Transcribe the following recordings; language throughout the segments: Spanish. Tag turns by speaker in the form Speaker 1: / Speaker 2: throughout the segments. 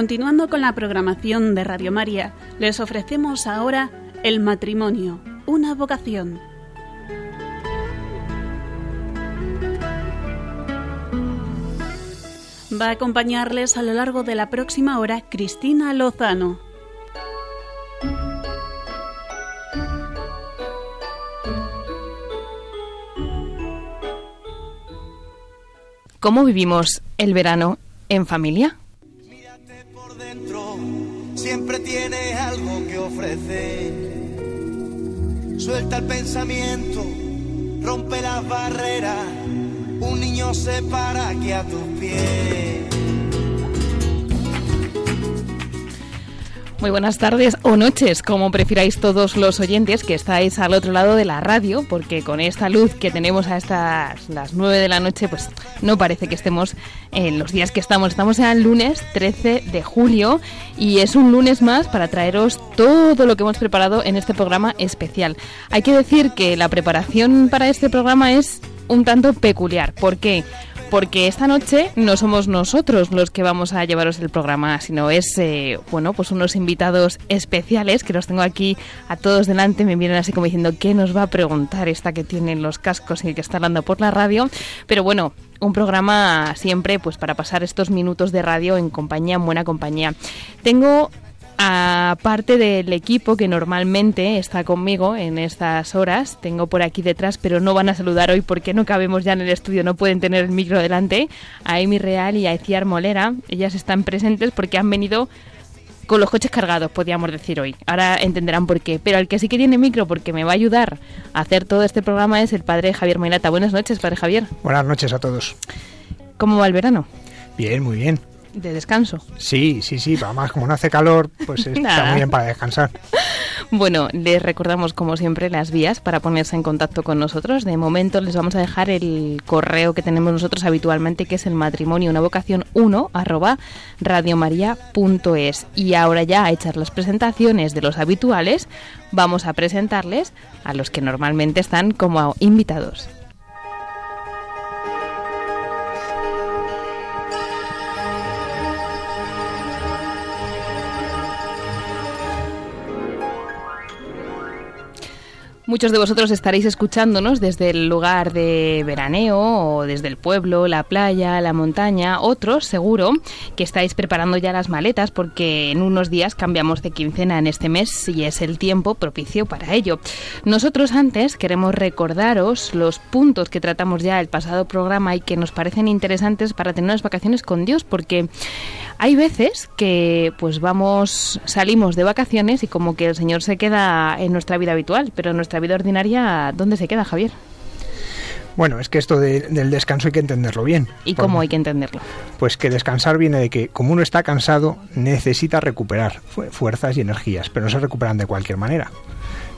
Speaker 1: Continuando con la programación de Radio María, les ofrecemos ahora El matrimonio, una vocación. Va a acompañarles a lo largo de la próxima hora Cristina Lozano.
Speaker 2: ¿Cómo vivimos el verano en familia?
Speaker 3: Siempre tienes algo que ofrecer. Suelta el pensamiento, rompe las barreras. Un niño se para aquí a tus pies.
Speaker 2: Muy buenas tardes o noches, como prefiráis todos los oyentes que estáis al otro lado de la radio, porque con esta luz que tenemos a estas las 9 de la noche, pues no parece que estemos en los días que estamos. Estamos en el lunes 13 de julio y es un lunes más para traeros todo lo que hemos preparado en este programa especial. Hay que decir que la preparación para este programa es un tanto peculiar. ¿Por qué? Porque esta noche no somos nosotros los que vamos a llevaros el programa, sino es, eh, bueno, pues unos invitados especiales que los tengo aquí a todos delante, me vienen así como diciendo, ¿qué nos va a preguntar esta que tiene los cascos y que está hablando por la radio? Pero bueno, un programa siempre pues para pasar estos minutos de radio en compañía, en buena compañía. Tengo Aparte del equipo que normalmente está conmigo en estas horas, tengo por aquí detrás, pero no van a saludar hoy porque no cabemos ya en el estudio, no pueden tener el micro delante, a Amy Real y a Eciar Molera. Ellas están presentes porque han venido con los coches cargados, podríamos decir hoy. Ahora entenderán por qué. Pero el que sí que tiene micro porque me va a ayudar a hacer todo este programa es el padre Javier Mainata. Buenas noches, padre Javier.
Speaker 4: Buenas noches a todos.
Speaker 2: ¿Cómo va el verano?
Speaker 4: Bien, muy bien
Speaker 2: de descanso.
Speaker 4: Sí, sí, sí, además como no hace calor, pues está muy bien para descansar.
Speaker 2: Bueno, les recordamos como siempre las vías para ponerse en contacto con nosotros. De momento les vamos a dejar el correo que tenemos nosotros habitualmente, que es el matrimonio una vocación 1 arroba radiomaria.es. Y ahora ya a echar las presentaciones de los habituales, vamos a presentarles a los que normalmente están como invitados. Muchos de vosotros estaréis escuchándonos desde el lugar de veraneo o desde el pueblo, la playa, la montaña. Otros, seguro, que estáis preparando ya las maletas porque en unos días cambiamos de quincena en este mes y es el tiempo propicio para ello. Nosotros antes queremos recordaros los puntos que tratamos ya el pasado programa y que nos parecen interesantes para tener unas vacaciones con Dios porque hay veces que pues vamos, salimos de vacaciones y como que el Señor se queda en nuestra vida habitual, pero en nuestra vida ordinaria, ¿dónde se queda, Javier?
Speaker 4: Bueno, es que esto del descanso hay que entenderlo bien.
Speaker 2: ¿Y cómo hay que entenderlo?
Speaker 4: Pues que descansar viene de que como uno está cansado, necesita recuperar fuerzas y energías, pero no se recuperan de cualquier manera.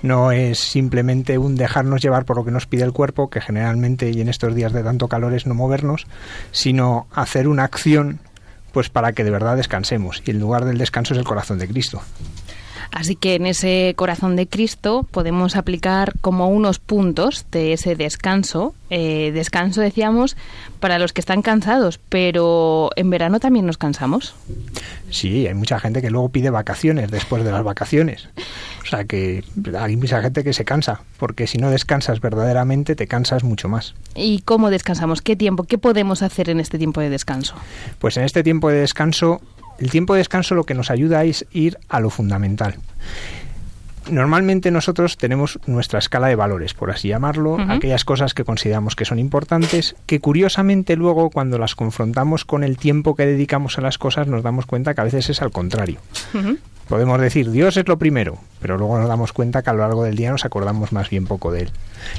Speaker 4: No es simplemente un dejarnos llevar por lo que nos pide el cuerpo, que generalmente y en estos días de tanto calor es no movernos, sino hacer una acción pues para que de verdad descansemos. Y el lugar del descanso es el corazón de Cristo.
Speaker 2: Así que en ese corazón de Cristo podemos aplicar como unos puntos de ese descanso. Eh, descanso, decíamos, para los que están cansados, pero en verano también nos cansamos.
Speaker 4: Sí, hay mucha gente que luego pide vacaciones después de las vacaciones. O sea que hay mucha gente que se cansa, porque si no descansas verdaderamente te cansas mucho más.
Speaker 2: ¿Y cómo descansamos? ¿Qué tiempo? ¿Qué podemos hacer en este tiempo de descanso?
Speaker 4: Pues en este tiempo de descanso el tiempo de descanso lo que nos ayuda es ir a lo fundamental. Normalmente nosotros tenemos nuestra escala de valores, por así llamarlo, aquellas cosas que consideramos que son importantes, que curiosamente luego cuando las confrontamos con el tiempo que dedicamos a las cosas nos damos cuenta que a veces es al contrario. Podemos decir, Dios es lo primero, pero luego nos damos cuenta que a lo largo del día nos acordamos más bien poco de Él.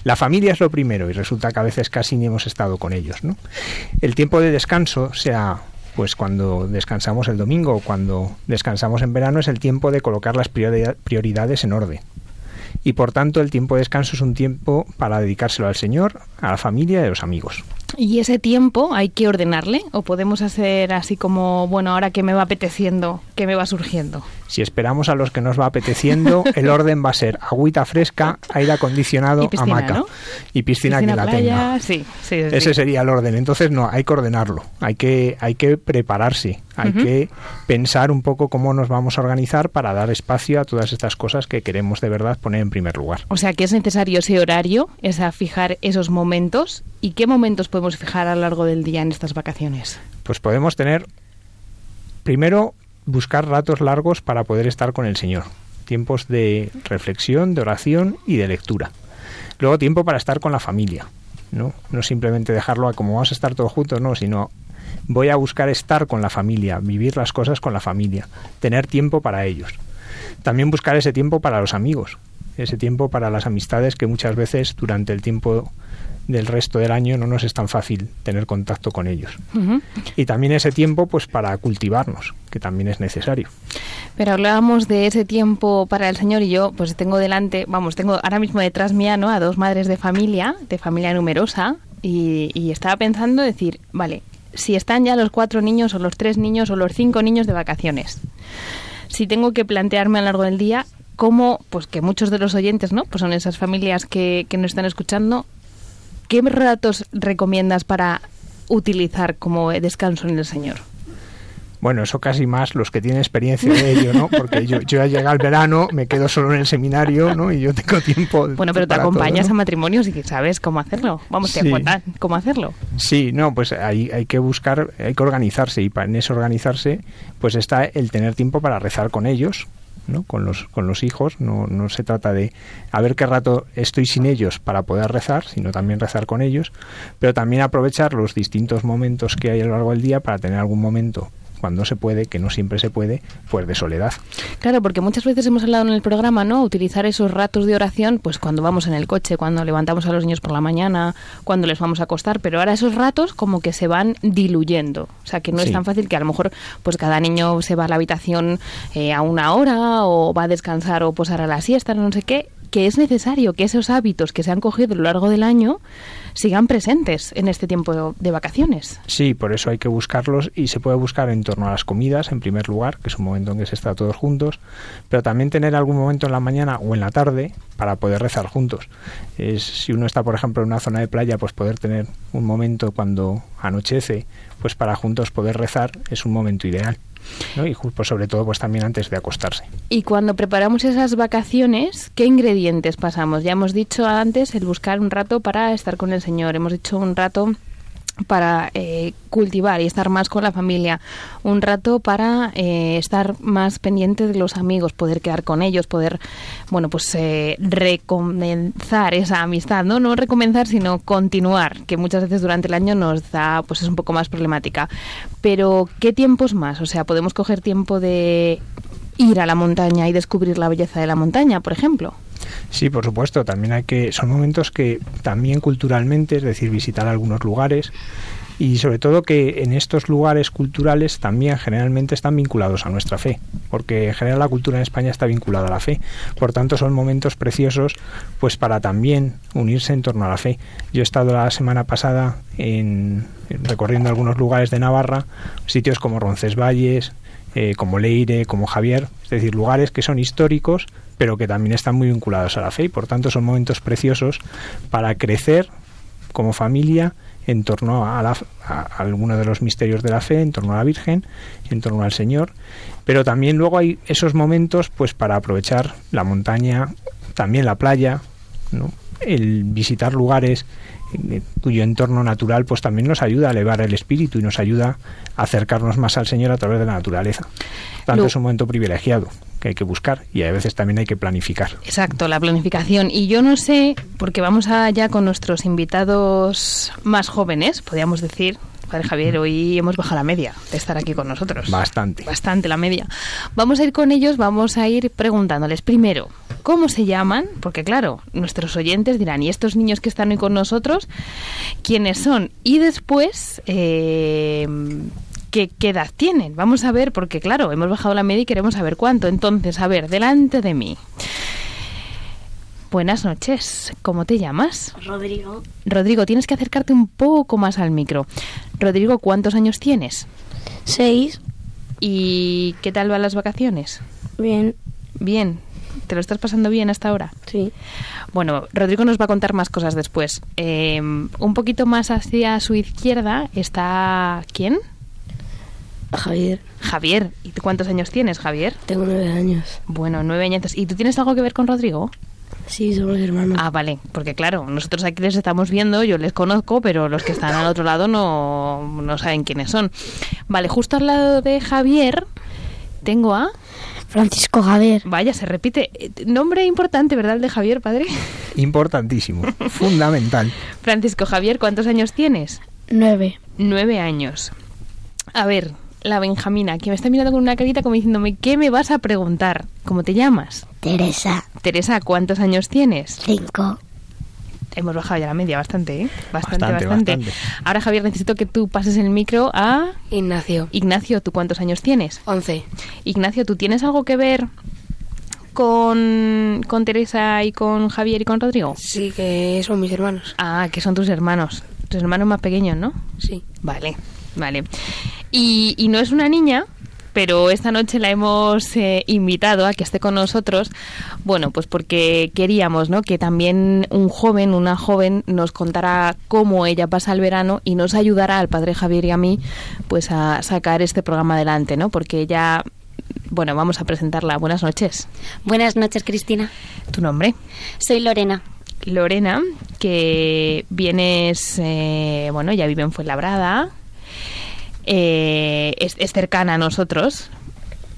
Speaker 4: La familia es lo primero y resulta que a veces casi ni hemos estado con ellos. ¿no? El tiempo de descanso, sea pues cuando descansamos el domingo o cuando descansamos en verano es el tiempo de colocar las prioridades en orden. Y por tanto el tiempo de descanso es un tiempo para dedicárselo al Señor, a la familia y a los amigos.
Speaker 2: ¿Y ese tiempo hay que ordenarle o podemos hacer así como, bueno, ahora que me va apeteciendo, que me va surgiendo?
Speaker 4: Si esperamos a los que nos va apeteciendo, el orden va a ser agüita fresca, aire acondicionado,
Speaker 2: Y piscina,
Speaker 4: hamaca
Speaker 2: ¿no?
Speaker 4: y piscina,
Speaker 2: Piscina,
Speaker 4: que la
Speaker 2: playa,
Speaker 4: tenga.
Speaker 2: sí, sí, sí.
Speaker 4: Ese sería el orden. Entonces, no, hay que ordenarlo, hay que, hay que prepararse, hay
Speaker 2: Ujú.
Speaker 4: que pensar un poco cómo nos vamos a organizar para dar espacio a todas estas cosas que queremos de verdad poner en primer lugar.
Speaker 2: O sea que es necesario ese horario, es a fijar esos momentos. ¿Y qué momentos podemos fijar a lo largo del día en estas vacaciones?
Speaker 4: Pues podemos tener, primero, buscar ratos largos para poder estar con el Señor. Tiempos de reflexión, de oración y de lectura. Luego tiempo para estar con la familia. No, no simplemente dejarlo a como vamos a estar todos juntos, no, sino voy a buscar estar con la familia, vivir las cosas con la familia, tener tiempo para ellos. También buscar ese tiempo para los amigos, ese tiempo para las amistades que muchas veces durante el tiempo del resto del año no nos es tan fácil tener contacto con ellos. Y también ese tiempo pues para cultivarnos, que también es necesario.
Speaker 2: Pero hablábamos de ese tiempo para el Señor y yo, pues tengo delante, vamos, tengo ahora mismo detrás mía, ¿no? A dos madres de familia, de familia numerosa, y, y estaba pensando decir, vale, si están ya los cuatro niños o los tres niños o los cinco niños de vacaciones, si tengo que plantearme a lo largo del día cómo, pues que muchos de los oyentes, ¿no? Pues son esas familias que, que nos están escuchando, ¿qué ratos recomiendas para utilizar como descanso en el Señor?
Speaker 4: Bueno, eso casi más los que tienen experiencia de ello, ¿no? Porque yo, yo ya llega el verano, me quedo solo en el seminario, ¿no? Y yo tengo tiempo.
Speaker 2: Bueno, pero te
Speaker 4: todo,
Speaker 2: acompañas
Speaker 4: ¿no?
Speaker 2: a matrimonios y sabes cómo hacerlo. Vamos, te
Speaker 4: Sí.
Speaker 2: cuentan cómo hacerlo.
Speaker 4: Sí, no, pues hay, hay que buscar, hay que organizarse y para en eso organizarse, pues está el tener tiempo para rezar con ellos, ¿no? Con los, con los hijos. No, no se trata de a ver qué rato estoy sin ellos para poder rezar, sino también rezar con ellos, pero también aprovechar los distintos momentos que hay a lo largo del día para tener algún momento cuando se puede, que no siempre se puede, pues de soledad.
Speaker 2: Claro, porque muchas veces hemos hablado en el programa, ¿no? Utilizar esos ratos de oración, pues cuando vamos en el coche, cuando levantamos a los niños por la mañana, cuando les vamos a acostar, pero ahora esos ratos como que se van diluyendo. O sea, que no es tan fácil que a lo mejor pues cada niño se va a la habitación eh, a una hora o va a descansar o posar a la siesta, no sé qué, que es necesario que esos hábitos que se han cogido a lo largo del año sigan presentes en este tiempo de vacaciones.
Speaker 4: Sí, por eso hay que buscarlos y se puede buscar en torno a las comidas, en primer lugar, que es un momento en que se está todos juntos, pero también tener algún momento en la mañana o en la tarde para poder rezar juntos. Es, si uno está, por ejemplo, en una zona de playa, pues poder tener un momento cuando anochece, pues para juntos poder rezar es un momento ideal. Y pues sobre todo pues también antes de acostarse.
Speaker 2: Y cuando preparamos esas vacaciones, ¿qué ingredientes pasamos? Ya hemos dicho antes el buscar un rato para estar con el Señor. Hemos dicho un rato para eh, cultivar y estar más con la familia, un rato para eh, estar más pendiente de los amigos, poder quedar con ellos, poder, bueno, pues eh, recomenzar esa amistad, ¿no? No recomenzar, sino continuar, que muchas veces durante el año nos da, pues es un poco más problemática. Pero, ¿qué tiempos más? O sea, podemos coger tiempo de ir a la montaña y descubrir la belleza de la montaña, por ejemplo.
Speaker 4: Sí, por supuesto, también hay que son momentos que también culturalmente, es decir, visitar algunos lugares y sobre todo que en estos lugares culturales también generalmente están vinculados a nuestra fe, porque en general la cultura en España está vinculada a la fe. Por tanto, son momentos preciosos pues para también unirse en torno a la fe. Yo he estado la semana pasada en, recorriendo algunos lugares de Navarra, sitios como Roncesvalles, eh, como Leire, como Javier, es decir, lugares que son históricos, pero que también están muy vinculados a la fe y por tanto son momentos preciosos para crecer como familia en torno a, la, alguno de los misterios de la fe, en torno a la Virgen, en torno al Señor, pero también luego hay esos momentos pues para aprovechar la montaña, también la playa, el visitar lugares cuyo entorno natural pues también nos ayuda a elevar el espíritu y nos ayuda a acercarnos más al Señor a través de la naturaleza. Tanto
Speaker 2: Lu-
Speaker 4: es un momento privilegiado que hay que buscar y a veces también hay que planificar.
Speaker 2: Exacto, la planificación. Y yo no sé, porque vamos allá con nuestros invitados más jóvenes, podríamos decir, Javier, hoy hemos bajado la media de estar aquí con nosotros.
Speaker 4: Bastante.
Speaker 2: Bastante la media. Vamos a ir con ellos, vamos a ir preguntándoles primero, ¿cómo se llaman? Porque claro, nuestros oyentes dirán, ¿y estos niños que están hoy con nosotros, quiénes son? Y después, eh, ¿qué, qué edad tienen? Vamos a ver, porque claro, hemos bajado la media y queremos saber cuánto. Entonces, a ver, delante de mí. Buenas noches. ¿Cómo te llamas?
Speaker 5: Rodrigo.
Speaker 2: Rodrigo, tienes que acercarte un poco más al micro. Rodrigo, ¿cuántos años tienes?
Speaker 5: Seis.
Speaker 2: ¿Y qué tal van las vacaciones?
Speaker 5: Bien.
Speaker 2: Bien. ¿Te lo estás pasando bien hasta ahora?
Speaker 5: Sí.
Speaker 2: Bueno, Rodrigo nos va a contar más cosas después. Eh, un poquito más hacia su izquierda está... ¿Quién?
Speaker 5: Javier.
Speaker 2: Javier. ¿Y tú cuántos años tienes, Javier?
Speaker 5: Tengo nueve años.
Speaker 2: Bueno, nueve años. ¿Y tú tienes algo que ver con Rodrigo?
Speaker 5: Sí, somos hermanos.
Speaker 2: Ah, vale, porque claro, nosotros aquí les estamos viendo, yo les conozco, pero los que están al otro lado no, no saben quiénes son. Vale, justo al lado de Javier tengo a...
Speaker 5: Francisco Javier.
Speaker 2: Vaya, se repite. Nombre importante, ¿verdad, el de Javier, padre?
Speaker 4: Importantísimo, fundamental.
Speaker 2: Francisco Javier, ¿cuántos años tienes?
Speaker 5: Nueve.
Speaker 2: Nueve años. A ver, la Benjamina, que me está mirando con una carita como diciéndome, ¿qué me vas a preguntar? ¿Cómo te llamas?
Speaker 5: Teresa.
Speaker 2: Teresa, ¿cuántos años tienes?
Speaker 5: Cinco.
Speaker 2: Hemos bajado ya la media bastante, ¿eh? Bastante,
Speaker 4: Bastante,
Speaker 2: bastante.
Speaker 4: bastante.
Speaker 2: Ahora, Javier, necesito que tú pases el micro a
Speaker 6: Ignacio,
Speaker 2: Ignacio. ¿Tú cuántos años tienes?
Speaker 6: 11.
Speaker 2: Ignacio, ¿tú tienes algo que ver con, con Teresa y con Javier y con Rodrigo?
Speaker 6: Sí, que son mis hermanos.
Speaker 2: Ah, que son tus hermanos. Tus hermanos más pequeños, ¿no?
Speaker 6: Sí.
Speaker 2: Vale, vale. Y, y no es una niña, pero esta noche la hemos eh, invitado a que esté con nosotros, bueno, pues porque queríamos, ¿no? Que también un joven, una joven, nos contara cómo ella pasa el verano y nos ayudará al padre Javier y a mí, pues a sacar este programa adelante, ¿no? Porque ella, bueno, vamos a presentarla. Buenas noches.
Speaker 7: Buenas noches, Cristina.
Speaker 2: ¿Tu nombre?
Speaker 7: Soy Lorena.
Speaker 2: Lorena, que vienes, eh, bueno, ya vive en Fuenlabrada, eh, es, es cercana a nosotros,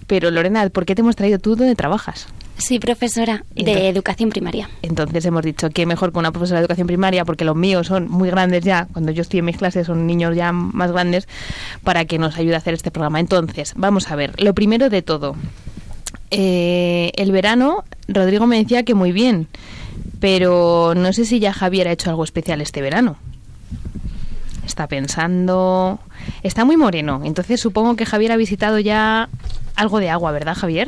Speaker 2: pero Lorena, ¿por qué te hemos traído tú dónde trabajas?
Speaker 7: Soy profesora de educación primaria.
Speaker 2: Entonces hemos dicho que mejor que una profesora de educación primaria, porque los míos son muy grandes ya, cuando yo estoy en mis clases son niños ya más grandes, para que nos ayude a hacer este programa. Entonces, vamos a ver, lo primero de todo, eh, el verano, Rodrigo me decía que muy bien, pero no sé si ya Javier ha hecho algo especial este verano. Está pensando... Está muy moreno, entonces supongo que Javier ha visitado ya algo de agua, ¿verdad, Javier?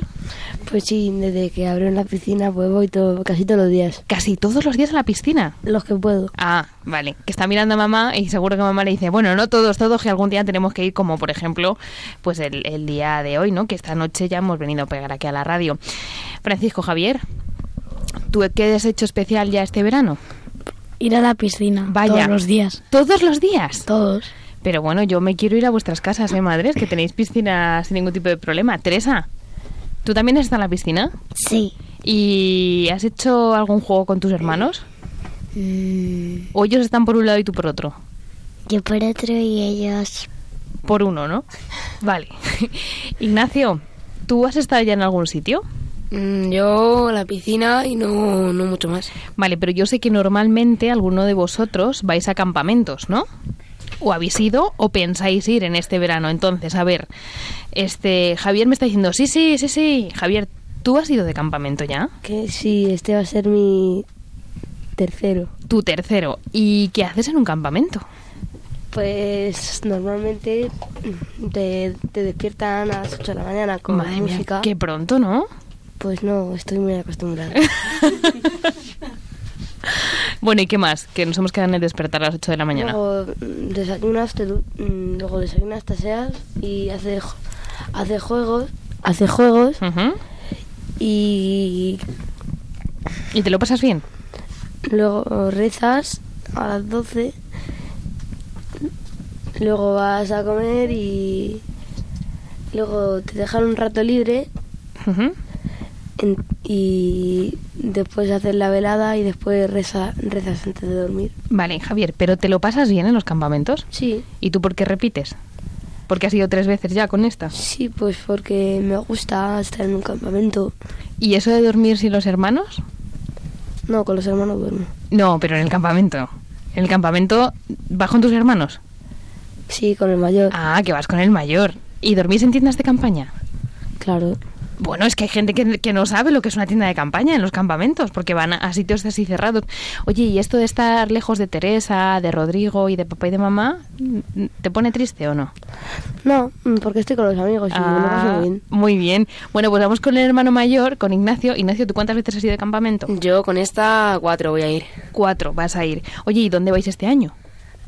Speaker 5: Pues sí, desde que abrieron la piscina pues voy todo, casi todos los días.
Speaker 2: Casi todos los días a la piscina.
Speaker 5: Los que puedo.
Speaker 2: Ah, vale. Que está mirando a mamá y seguro que mamá le dice, bueno, no todos, todos, que algún día tenemos que ir, como por ejemplo, pues el, el día de hoy, ¿no? Que esta noche ya hemos venido a pegar aquí a la radio. Francisco Javier, ¿tú qué has hecho especial ya este verano?
Speaker 5: Ir a la piscina.
Speaker 2: Vaya.
Speaker 5: Todos los días.
Speaker 2: ¿Todos los días?
Speaker 5: Todos.
Speaker 2: Pero bueno, yo me quiero ir a vuestras casas, ¿eh, madres? Que tenéis piscina sin ningún tipo de problema. Teresa, ¿tú también estás en la piscina?
Speaker 5: Sí.
Speaker 2: ¿Y has hecho algún juego con tus hermanos?
Speaker 5: Mm,
Speaker 2: ¿O ellos están por un lado y tú por otro?
Speaker 5: yo por otro y ellos...
Speaker 2: Por uno, ¿no? Vale. Ignacio, ¿tú has estado ya en algún sitio?
Speaker 6: Mm, yo, la piscina y no, no mucho más.
Speaker 2: Vale, pero yo sé que normalmente alguno de vosotros vais a campamentos, ¿no? O habéis ido o pensáis ir en este verano. Entonces, a ver, este Javier me está diciendo, sí, sí, sí, sí. Javier, ¿tú has ido de campamento ya?
Speaker 5: Que sí, este va a ser mi tercero.
Speaker 2: Tu tercero. ¿Y qué haces en un campamento?
Speaker 5: Pues normalmente te, te despiertan a las 8 de la mañana con
Speaker 2: Madre mía,
Speaker 5: música.
Speaker 2: qué pronto, ¿no?
Speaker 5: Pues no, estoy muy acostumbrada.
Speaker 2: Bueno, ¿y qué más? Que nos hemos quedado en el despertar a las 8 de la mañana.
Speaker 5: Luego mm, desayunas, te mm, luego desayunas, taseas y hace, hace juegos, hace juegos
Speaker 2: Ujú.
Speaker 5: y
Speaker 2: ¿Y te lo pasas bien?
Speaker 5: luego rezas a las 12. Luego vas a comer y luego te dejan un rato libre
Speaker 2: Ujú.
Speaker 5: En- y después haces la velada y después reza, rezas antes de dormir.
Speaker 2: Vale, Javier, ¿pero te lo pasas bien en los campamentos?
Speaker 5: Sí,
Speaker 2: ¿Y tú por qué repites? Porque has ido tres veces ya con esta.
Speaker 5: sí, pues porque me gusta estar en un campamento.
Speaker 2: ¿Y eso de dormir sin los hermanos?
Speaker 5: No, con los hermanos duermo.
Speaker 2: No, pero en el campamento. En el campamento vas con tus hermanos.
Speaker 5: Sí, con el mayor,
Speaker 2: Ah, que vas con el mayor. ¿Y dormís en tiendas de campaña?
Speaker 5: claro.
Speaker 2: Bueno, es que hay gente que, que, no sabe lo que es una tienda de campaña en los campamentos, porque van a, a, sitios así cerrados. Oye, ¿y esto de estar lejos de Teresa, de Rodrigo y de papá y de mamá, te pone triste o no?
Speaker 5: No, porque estoy con los amigos y
Speaker 2: ah,
Speaker 5: me lo paso muy bien.
Speaker 2: Muy bien. Bueno, pues vamos con el hermano mayor, con Ignacio. Ignacio, ¿tú cuántas veces has ido de campamento?
Speaker 6: Yo con esta cuatro voy a ir.
Speaker 2: Cuatro vas a ir. Oye, ¿y dónde vais este año?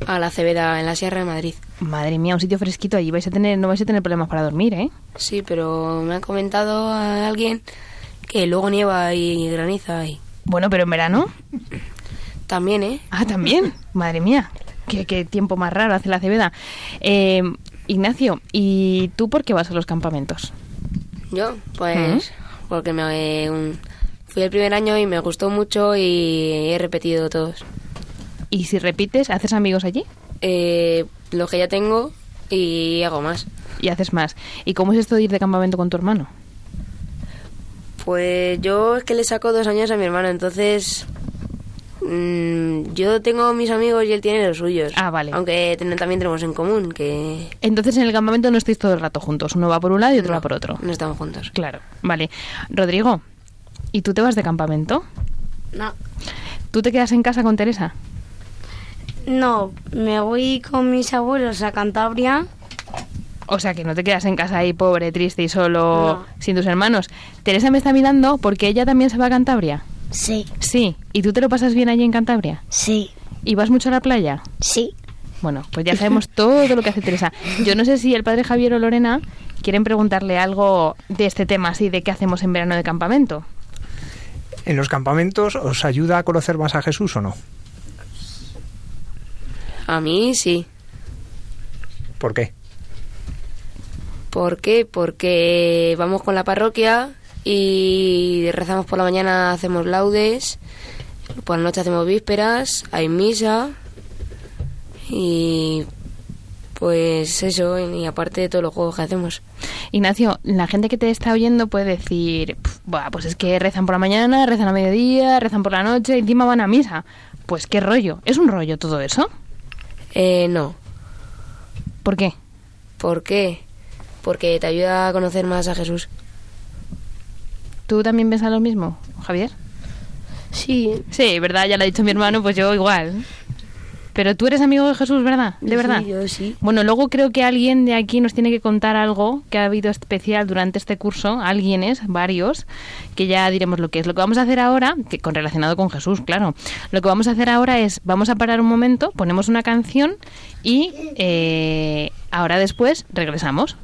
Speaker 6: A la Cebeda, en la Sierra de Madrid.
Speaker 2: Madre mía, un sitio fresquito allí. Vais a tener, no vais a tener problemas para dormir, ¿eh?
Speaker 6: Sí, pero me ha comentado a alguien que luego nieva y graniza y...
Speaker 2: Bueno, pero en verano...
Speaker 6: También, ¿eh?
Speaker 2: Ah, también. Madre mía. Qué, qué, tiempo más raro hace la Cebeda. Eh, Ignacio, ¿y tú por qué vas a los campamentos?
Speaker 6: Yo, pues... ¿Mm? Porque me... Un, fui el primer año y me gustó mucho y he repetido todos.
Speaker 2: ¿Y si repites, haces amigos allí?
Speaker 6: Eh, lo que ya tengo y hago más.
Speaker 2: Y haces más. ¿Y cómo es esto de ir de campamento con tu hermano?
Speaker 6: Pues yo es que le saco dos años a mi hermano, entonces mmm, yo tengo mis amigos y él tiene los suyos.
Speaker 2: Ah, vale.
Speaker 6: Aunque ten también tenemos en común que...
Speaker 2: Entonces en el campamento no estáis todo el rato juntos, uno va por un lado y otro
Speaker 6: no,
Speaker 2: va por otro.
Speaker 6: No estamos juntos.
Speaker 2: Claro, vale. Rodrigo, ¿y tú te vas de campamento?
Speaker 5: No.
Speaker 2: ¿Tú te quedas en casa con Teresa?
Speaker 5: No, me voy con mis abuelos a Cantabria.
Speaker 2: O sea, que no te quedas en casa ahí pobre, triste y solo no. sin tus hermanos. Teresa me está mirando porque ella también se va a Cantabria.
Speaker 5: Sí.
Speaker 2: Sí. ¿Y tú te lo pasas bien allí en Cantabria?
Speaker 5: Sí.
Speaker 2: ¿Y vas mucho a la playa?
Speaker 5: Sí.
Speaker 2: Bueno, pues ya sabemos todo lo que hace Teresa. Yo no sé si el padre Javier o Lorena quieren preguntarle algo de este tema, así de qué hacemos en verano de campamento.
Speaker 4: ¿En los campamentos os ayuda a conocer más a Jesús o no?
Speaker 6: A mí sí.
Speaker 4: ¿Por qué?
Speaker 6: ¿Por qué? Porque vamos con la parroquia y rezamos por la mañana, hacemos laudes, por la noche hacemos vísperas, hay misa y pues eso, y aparte de todos los juegos que hacemos.
Speaker 2: Ignacio, la gente que te está oyendo puede decir, pues es que rezan por la mañana, rezan a mediodía, rezan por la noche, y encima van a misa. Pues qué rollo, ¿es un rollo todo eso?
Speaker 6: Eh, no.
Speaker 2: ¿Por qué?
Speaker 6: ¿Por qué? Porque te ayuda a conocer más a Jesús.
Speaker 2: ¿Tú también piensas lo mismo, Javier?
Speaker 5: Sí.
Speaker 2: Sí, ¿verdad? Ya lo ha dicho mi hermano, pues yo igual. Pero tú eres amigo de Jesús, ¿verdad? ¿De
Speaker 5: sí,
Speaker 2: verdad?
Speaker 5: Yo sí.
Speaker 2: Bueno, luego creo que alguien de aquí nos tiene que contar algo que ha habido especial durante este curso. Alguienes, varios, que ya diremos lo que es. Lo que vamos a hacer ahora, que con relacionado con Jesús, claro. Lo que vamos a hacer ahora es, vamos a parar un momento, ponemos una canción y eh, ahora después regresamos.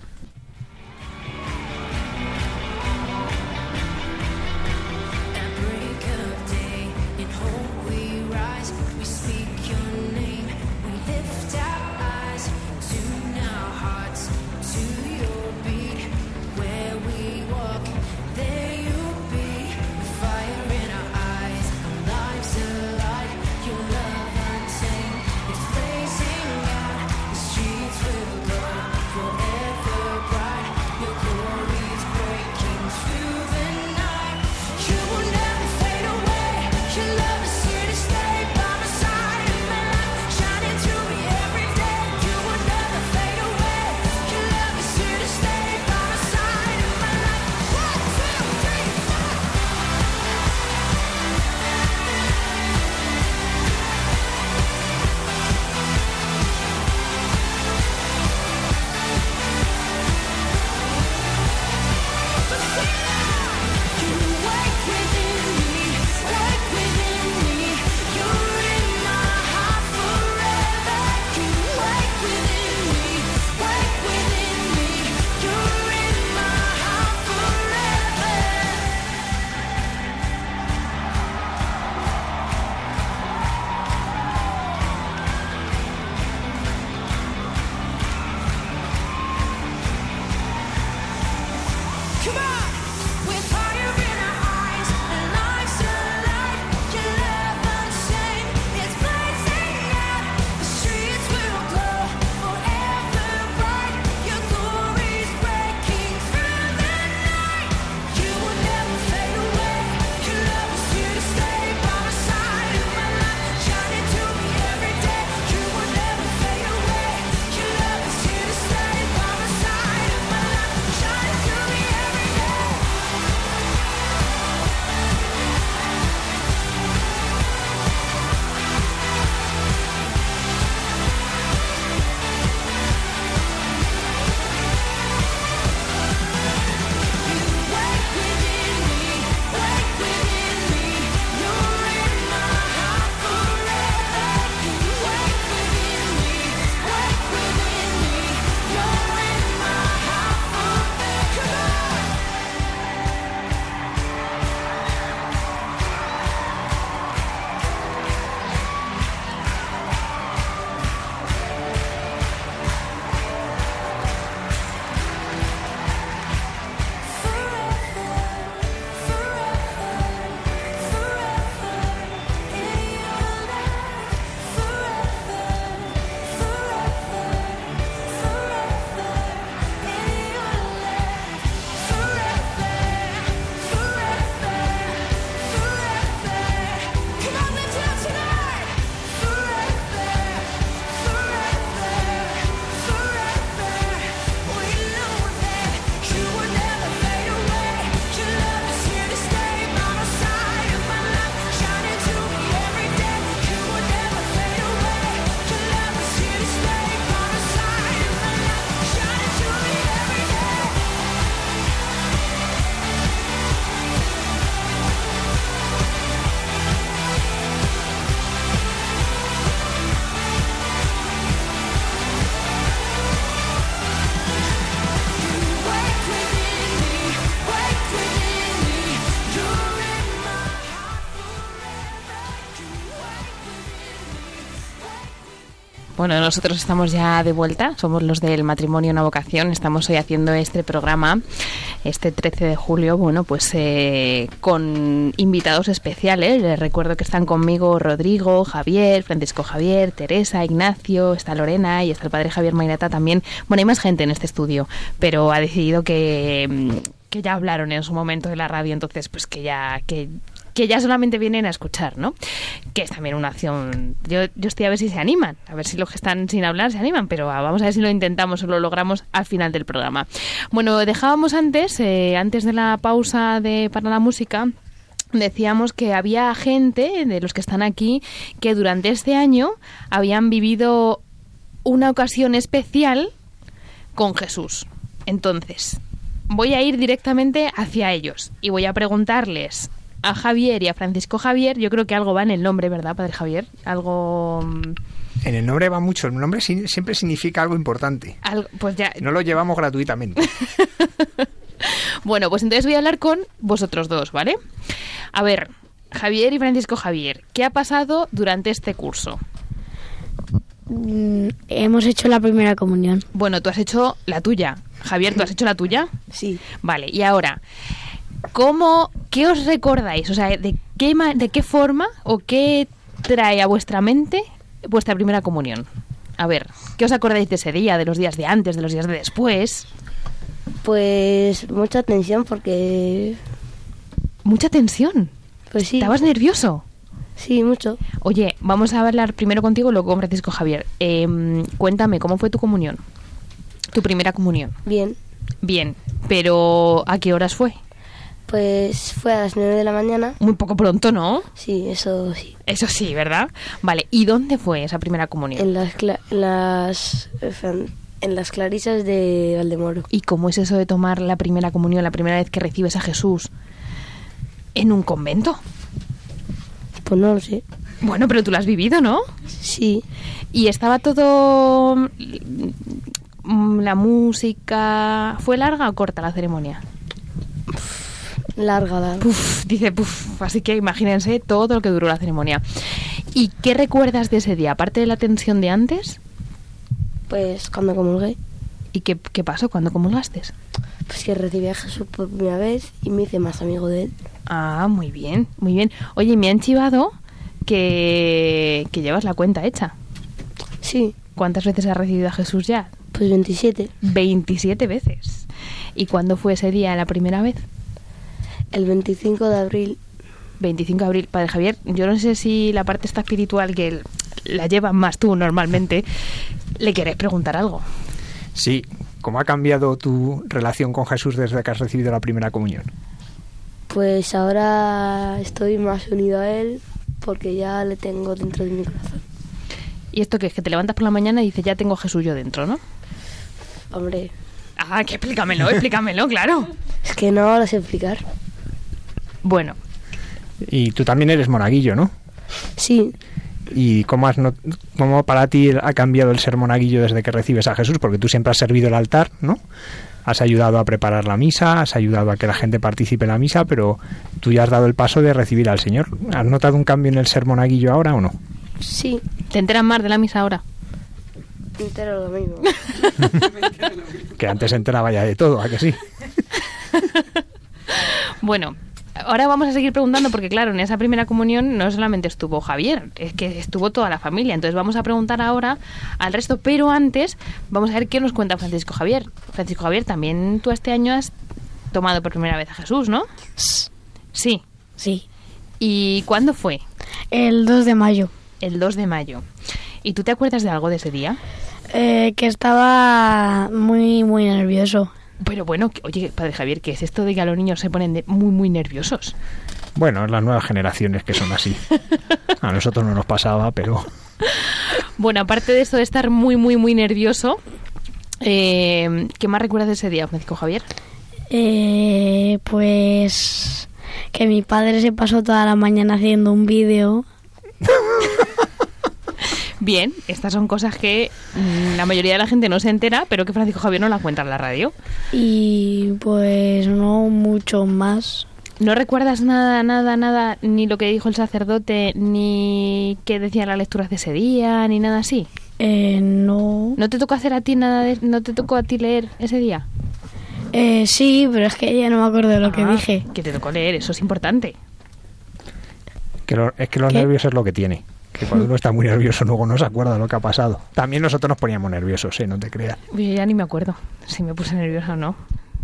Speaker 2: Bueno, nosotros estamos ya de vuelta, somos los del matrimonio una vocación, estamos hoy haciendo este programa, este 13 de julio, bueno, pues eh, con invitados especiales, les recuerdo que están conmigo Rodrigo, Javier, Francisco Javier, Teresa, Ignacio, está Lorena y está el padre Javier Mainata también, bueno, hay más gente en este estudio, pero ha decidido que, que ya hablaron en su momento de la radio, entonces pues que ya, que que ya solamente vienen a escuchar, ¿no? Que es también una acción. Yo, yo estoy a ver si se animan, a ver si los que están sin hablar se animan, pero vamos a ver si lo intentamos o lo logramos al final del programa. Bueno, dejábamos antes, eh, antes de la pausa de para la música, decíamos que había gente de los que están aquí que durante este año habían vivido una ocasión especial con Jesús. Entonces, voy a ir directamente hacia ellos y voy a preguntarles a Javier y a Francisco Javier, yo creo que algo va en el nombre, ¿verdad, Padre Javier? Algo... mm,
Speaker 4: En el nombre va mucho, el nombre si- siempre significa algo importante.
Speaker 2: algo pues ya...
Speaker 4: No lo llevamos gratuitamente.
Speaker 2: Bueno, pues entonces voy a hablar con vosotros dos, ¿vale? A ver, Javier y Francisco Javier, ¿qué ha pasado durante este curso?
Speaker 5: Mm, hemos hecho la primera comunión.
Speaker 2: Bueno, tú has hecho la tuya. Javier, ¿tú has hecho la tuya?
Speaker 5: Sí.
Speaker 2: Vale, y ahora, ¿cómo, qué os recordáis? O sea, ¿de qué, de qué forma o qué trae a vuestra mente vuestra primera comunión? A ver, ¿qué os acordáis de ese día, de los días de antes, de los días de después?
Speaker 5: Pues mucha tensión porque...
Speaker 2: Mucha tensión.
Speaker 5: Pues sí.
Speaker 2: ¿Estabas nervioso?
Speaker 5: Sí, mucho.
Speaker 2: Oye, vamos a hablar primero contigo luego con Francisco Javier. Em, cuéntame, ¿cómo fue tu comunión? Tu primera comunión.
Speaker 5: Bien.
Speaker 2: Bien, pero ¿a qué horas fue?
Speaker 5: Pues fue a las 9 de la mañana.
Speaker 2: Muy poco pronto, ¿no?
Speaker 5: Sí, eso sí.
Speaker 2: Eso sí, ¿verdad? Vale, ¿y dónde fue esa primera comunión?
Speaker 5: En las, cla- en las, en las clarisas de Valdemoro.
Speaker 2: ¿Y cómo es eso de tomar la primera comunión, la primera vez que recibes a Jesús en un convento?
Speaker 5: Pues no lo sé.
Speaker 2: Bueno, pero tú lo has vivido, ¿no?
Speaker 5: Sí.
Speaker 2: Y estaba todo... mm, La música... ¿Fue larga o corta la ceremonia?
Speaker 5: Larga, larga.
Speaker 2: Puf, dice, puf, así que imagínense todo lo que duró la ceremonia. ¿Y qué recuerdas de ese día? Aparte de la tensión de antes,
Speaker 5: Pues cuando comulgué,
Speaker 2: ¿y qué, qué pasó cuando comulgaste?
Speaker 5: pues que recibí a Jesús por primera vez y me hice más amigo de él.
Speaker 2: Ah, muy bien, muy bien. Oye, me han chivado que, que llevas la cuenta hecha.
Speaker 5: Sí,
Speaker 2: ¿Cuántas veces has recibido a Jesús ya?
Speaker 5: pues 27.
Speaker 2: 27 veces. ¿Y cuándo fue ese día la primera vez?
Speaker 5: El 25 de abril,
Speaker 2: 25 de abril. Padre Javier, yo no sé si la parte esta espiritual que la llevas más tú normalmente, le querés preguntar algo.
Speaker 4: Sí, ¿cómo ha cambiado tu relación con Jesús desde que has recibido la primera comunión?
Speaker 5: pues ahora estoy más unido a él porque ya le tengo dentro de mi corazón.
Speaker 2: ¿Y esto qué es? Que te levantas por la mañana y dices, ya tengo a Jesús yo dentro, ¿no?
Speaker 5: Hombre,
Speaker 2: Ah, que explícamelo, explícamelo, claro.
Speaker 5: es que no lo sé explicar.
Speaker 2: Bueno,
Speaker 4: Y tú también eres monaguillo, ¿no?
Speaker 5: Sí,
Speaker 4: ¿Y cómo, has not- cómo para ti ha cambiado el ser monaguillo desde que recibes a Jesús? Porque tú siempre has servido el altar, ¿no? Has ayudado a preparar la misa, has ayudado a que la gente participe en la misa, pero tú ya has dado el paso de recibir al Señor. ¿Has notado un cambio en el ser monaguillo ahora o no?
Speaker 5: sí,
Speaker 2: ¿te enteras más de la misa ahora?
Speaker 5: entero lo mismo.
Speaker 4: Que antes se enteraba ya de todo, ¿a que sí?
Speaker 2: Bueno, ahora vamos a seguir preguntando porque claro, en esa primera comunión no solamente estuvo Javier, es que estuvo toda la familia. Entonces vamos a preguntar ahora al resto, pero antes vamos a ver qué nos cuenta Francisco Javier. Francisco Javier, también tú este año has tomado por primera vez a Jesús, ¿no? Sí.
Speaker 8: Sí.
Speaker 2: ¿Y cuándo fue?
Speaker 8: El 2 de mayo.
Speaker 2: El 2 de mayo. ¿Y tú te acuerdas de algo de ese día?
Speaker 8: Eh, que estaba muy, muy nervioso.
Speaker 2: Pero bueno, que- oye, padre Javier, ¿qué es esto de que a los niños se ponen de- muy, muy nerviosos?
Speaker 4: Bueno, las nuevas generaciones que son así. A nosotros no nos pasaba, pero
Speaker 2: Bueno, aparte de esto de estar muy, muy, muy nervioso, eh, ¿qué más recuerdas de ese día, Francisco Javier?
Speaker 8: Eh, pues que mi padre se pasó toda la mañana haciendo un vídeo.
Speaker 2: Bien, estas son cosas que mm, la mayoría de la gente no se entera, pero que Francisco Javier no la cuenta en la radio.
Speaker 8: Y pues no mucho más.
Speaker 2: ¿No recuerdas nada, nada, nada, ni lo que dijo el sacerdote, ni qué decían las lecturas de ese día, ni nada así?
Speaker 8: Eh, no.
Speaker 2: ¿No te tocó hacer a ti nada de, no te tocó a ti leer ese día?
Speaker 8: Eh, sí, pero es que ya no me acuerdo de lo que
Speaker 2: Ah,
Speaker 8: dije.
Speaker 2: Que te tocó leer, eso es importante.
Speaker 4: Que lo- es que los
Speaker 8: ¿Qué?
Speaker 4: nervios es lo que tiene. Que cuando uno está muy nervioso luego no se acuerda de lo que ha pasado. También nosotros nos poníamos nerviosos, ¿eh? No te creas.
Speaker 2: Yo ya ni me acuerdo si me puse nerviosa o no.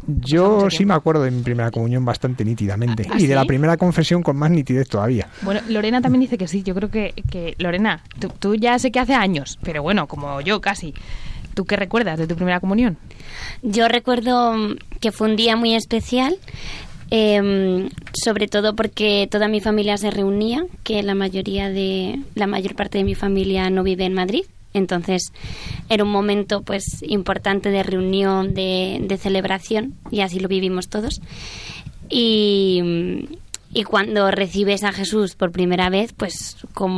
Speaker 4: Yo sí me acuerdo de mi primera comunión bastante nítidamente.
Speaker 2: ¿Ah,
Speaker 4: y de la primera confesión con más nitidez todavía.
Speaker 2: Bueno, Lorena también dice que sí. Yo creo que, que Lorena, tú, tú ya sé que hace años, pero bueno, como yo casi. ¿Tú qué recuerdas de tu primera comunión?
Speaker 7: Yo recuerdo que fue un día muy especial, em, sobre todo porque toda mi familia se reunía, que la mayoría de la mayor parte de mi familia no vive en Madrid. Entonces era un momento pues importante de reunión, de, de celebración y así lo vivimos todos. Y, y cuando recibes a Jesús por primera vez, pues con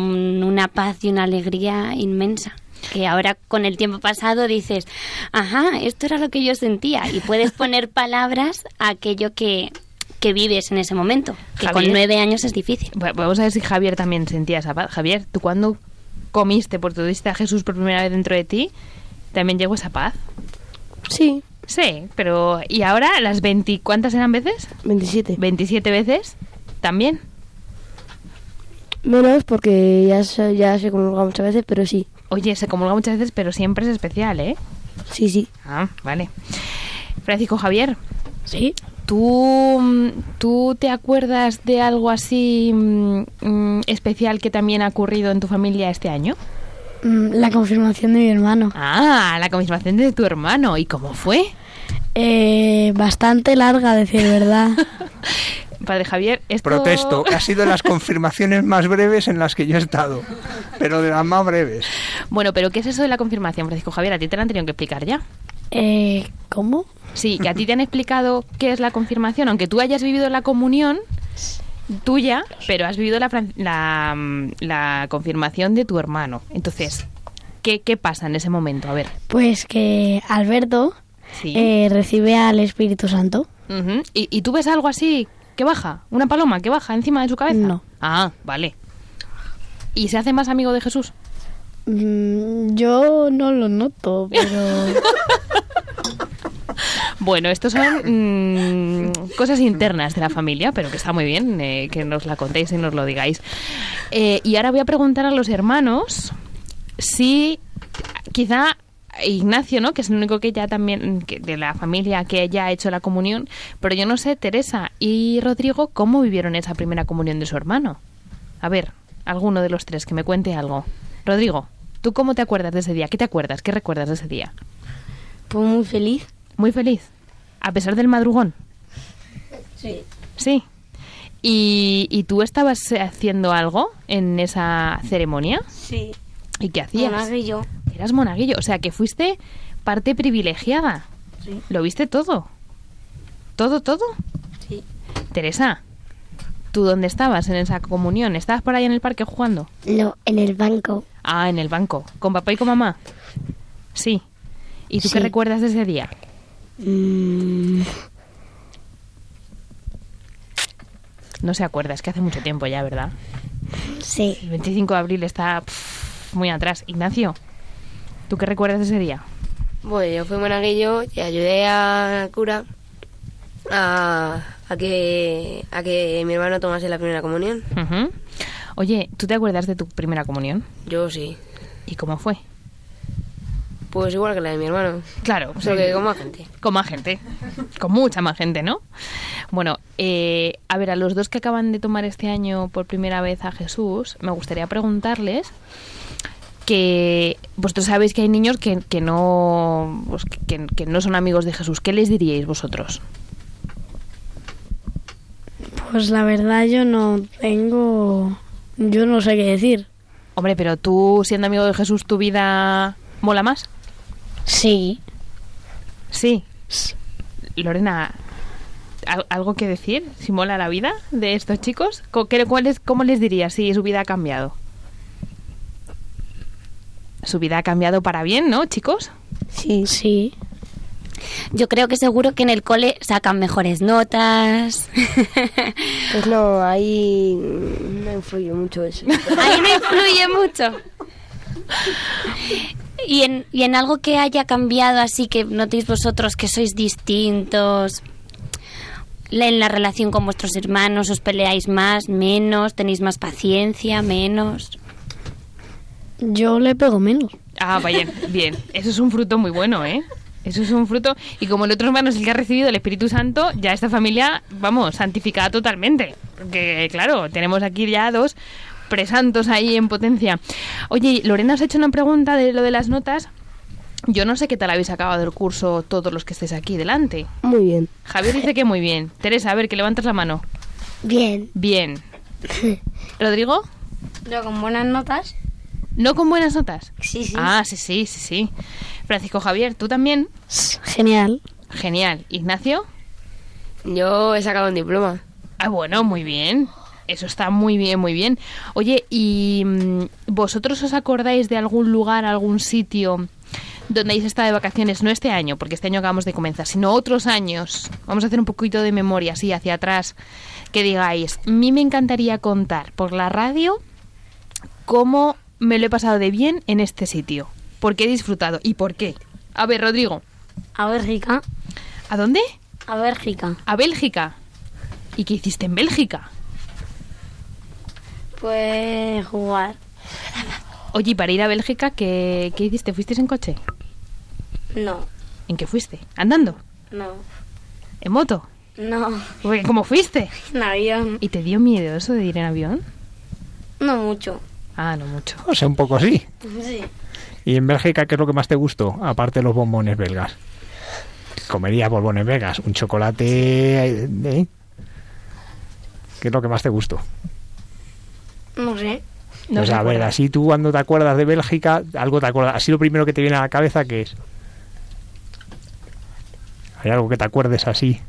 Speaker 7: una paz y una alegría inmensa. Que ahora con el tiempo pasado dices, ajá, esto era lo que yo sentía. Y puedes poner palabras a aquello que, que vives en ese momento. Que con nueve años es difícil.
Speaker 2: Va- Vamos a ver si Javier también sentía esa paz. Javier, ¿tú cuando comiste, por tuviste a Jesús por primera vez dentro de ti, también llegó esa paz?
Speaker 5: Sí,
Speaker 2: Sí, pero ¿y ahora las 20, cuántas eran veces?
Speaker 5: 27.
Speaker 2: 27 veces también.
Speaker 5: Menos porque ya se, ya se comulga muchas veces, pero sí.
Speaker 2: Oye, se comulga muchas veces, pero siempre es especial, ¿eh?
Speaker 5: Sí, sí.
Speaker 2: Ah, vale. Francisco Javier,
Speaker 8: Sí.
Speaker 2: ¿Tú, mm, ¿tú te acuerdas de algo así mm, mm, especial que también ha ocurrido en tu familia este año?
Speaker 8: La confirmación de mi hermano.
Speaker 2: Ah, la confirmación de tu hermano. ¿Y cómo fue?
Speaker 8: Eh, bastante larga, a decir verdad.
Speaker 2: Padre Javier, esto...
Speaker 4: Protesto, ha sido de las confirmaciones más breves en las que yo he estado. Pero de las más breves.
Speaker 2: Bueno, pero ¿qué es eso de la confirmación, Francisco Javier? A ti te la han tenido que explicar ya.
Speaker 8: Eh, ¿Cómo?
Speaker 2: Sí, que a ti te han explicado qué es la confirmación, aunque tú hayas vivido la comunión tuya, pero has vivido la, mm, la confirmación de tu hermano. Entonces, ¿qué, ¿qué pasa en ese momento? A ver.
Speaker 8: Pues que Alberto
Speaker 2: Sí.
Speaker 8: eh, recibe al Espíritu Santo.
Speaker 2: ¿Y, y tú ves algo así que baja? ¿Una paloma que baja encima de su cabeza?
Speaker 8: No.
Speaker 2: Ah, vale. ¿Y se hace más amigo de Jesús?
Speaker 8: Mm, yo no lo noto, pero...
Speaker 2: Bueno, estos son mm, cosas internas de la familia, pero que está muy bien eh, que nos la contéis y nos lo digáis. Eh, y ahora voy a preguntar a los hermanos si quizá Ignacio, ¿no? Que es el único que ya también que- de la familia que ya ha hecho la comunión, pero yo no sé Teresa y Rodrigo cómo vivieron esa primera comunión de su hermano. A ver, alguno de los tres que me cuente algo. Rodrigo, ¿tú cómo te acuerdas de ese día? ¿Qué te acuerdas? ¿Qué recuerdas de ese día?
Speaker 5: Pues muy feliz.
Speaker 2: Muy feliz. A pesar del madrugón.
Speaker 5: Sí.
Speaker 2: Sí. ¿Y, y tú estabas haciendo algo en esa ceremonia?
Speaker 5: Sí.
Speaker 2: ¿Y qué hacías?
Speaker 5: Monaguillo.
Speaker 2: Eras monaguillo, o sea que fuiste parte privilegiada.
Speaker 5: Sí.
Speaker 2: ¿Lo viste todo? ¿Todo, todo?
Speaker 5: Sí.
Speaker 2: Teresa, ¿tú dónde estabas en esa comunión? ¿Estabas por ahí en el parque jugando?
Speaker 7: No, en el banco.
Speaker 2: Ah, en el banco. ¿Con papá y con mamá? Sí. ¿Y tú qué recuerdas de ese día?
Speaker 7: Mm,
Speaker 2: No se acuerda, es que hace mucho tiempo ya, ¿verdad?
Speaker 7: sí.
Speaker 2: El 25 de abril está pff, muy atrás. Ignacio, ¿tú qué recuerdas de ese día?
Speaker 6: Pues yo fui monaguillo y ayudé al cura a, a que, a que mi hermano tomase la primera comunión.
Speaker 2: Oye, ¿tú te acuerdas de tu primera comunión?
Speaker 6: Yo sí.
Speaker 2: ¿Y cómo fue?
Speaker 6: Pues igual que la de mi hermano.
Speaker 2: Claro,
Speaker 6: Solo que con más gente.
Speaker 2: Con más gente. Con mucha más gente, ¿no? Bueno, eh, a ver, a los dos que acaban de tomar este año por primera vez a Jesús, me gustaría preguntarles que vosotros sabéis que hay niños que, que no pues, que, que no son amigos de Jesús. ¿Qué les diríais vosotros?
Speaker 8: Pues la verdad yo no tengo... Yo no sé qué decir.
Speaker 2: Hombre, pero tú siendo amigo de Jesús, ¿tu vida mola más?
Speaker 8: Sí.
Speaker 2: Sí. Lorena, ¿al- ¿algo que decir? ¿Si mola la vida de estos chicos? Cuál es- ¿Cómo les dirías si su vida ha cambiado? Su vida ha cambiado para bien, ¿no, chicos?
Speaker 5: Sí.
Speaker 8: Sí.
Speaker 7: Yo creo que seguro que en el cole sacan mejores notas.
Speaker 5: Pues no, ahí no influye mucho eso.
Speaker 7: Ahí no influye mucho. Y en, y en algo que haya cambiado así que notéis vosotros que sois distintos en la relación con vuestros hermanos, os peleáis más, menos, tenéis más paciencia, menos.
Speaker 8: Yo le pego menos.
Speaker 2: Ah, vaya, bien. Eso es un fruto muy bueno, ¿eh? Eso es un fruto. Y como el otro hermano es el que ha recibido el Espíritu Santo, ya esta familia, vamos, santificada totalmente. Porque, claro, tenemos aquí ya dos presantos ahí en potencia. Oye, Lorena os ha hecho una pregunta de lo de las notas. Yo no sé qué tal habéis acabado el curso todos los que estéis aquí delante.
Speaker 5: Muy bien.
Speaker 2: Javier dice que muy bien. Teresa, a ver, que levantas la mano.
Speaker 8: Bien.
Speaker 2: Bien. ¿Rodrigo?
Speaker 5: Yo con buenas notas.
Speaker 2: ¿No con buenas notas?
Speaker 5: Sí, sí.
Speaker 2: Ah, sí, sí, sí, sí. Francisco Javier, ¿tú también?
Speaker 8: Genial.
Speaker 2: Genial. ¿Ignacio?
Speaker 6: Yo he sacado un diploma.
Speaker 2: Ah, bueno, muy bien. Eso está muy bien, muy bien. Oye, ¿y mm, vosotros os acordáis de algún lugar, algún sitio donde hayáis estado de vacaciones? No este año, porque este año acabamos de comenzar, sino otros años. Vamos a hacer un poquito de memoria, así, hacia atrás. Que digáis, a mí me encantaría contar por la radio cómo me lo he pasado de bien en este sitio. ¿Por qué he disfrutado? ¿Y por qué? A ver, Rodrigo,
Speaker 5: A Bélgica.
Speaker 2: ¿a dónde?
Speaker 5: A Bélgica.
Speaker 2: A Bélgica. ¿Y qué hiciste en Bélgica?
Speaker 5: Pues jugar.
Speaker 2: Oye, ¿y para ir a Bélgica, ¿qué, qué hiciste? ¿Fuiste en coche?
Speaker 5: No.
Speaker 2: ¿En qué fuiste? ¿Andando?
Speaker 5: No.
Speaker 2: ¿En moto?
Speaker 5: No.
Speaker 2: ¿Cómo fuiste?
Speaker 5: En avión.
Speaker 2: ¿Y te dio miedo eso de ir en avión?
Speaker 5: No mucho.
Speaker 2: Ah, no mucho.
Speaker 4: O sea, un poco sí.
Speaker 5: Sí.
Speaker 4: ¿Y en Bélgica qué es lo que más te gustó? Aparte de los bombones belgas. Comería bombones belgas. Un chocolate... ¿eh? ¿Qué es lo que más te gustó?
Speaker 5: No sé.
Speaker 2: No
Speaker 4: pues a ver, así tú cuando te acuerdas de Bélgica, algo te acuerdas. Así lo primero que te viene a la cabeza, ¿qué es? ¿Hay algo que te acuerdes así?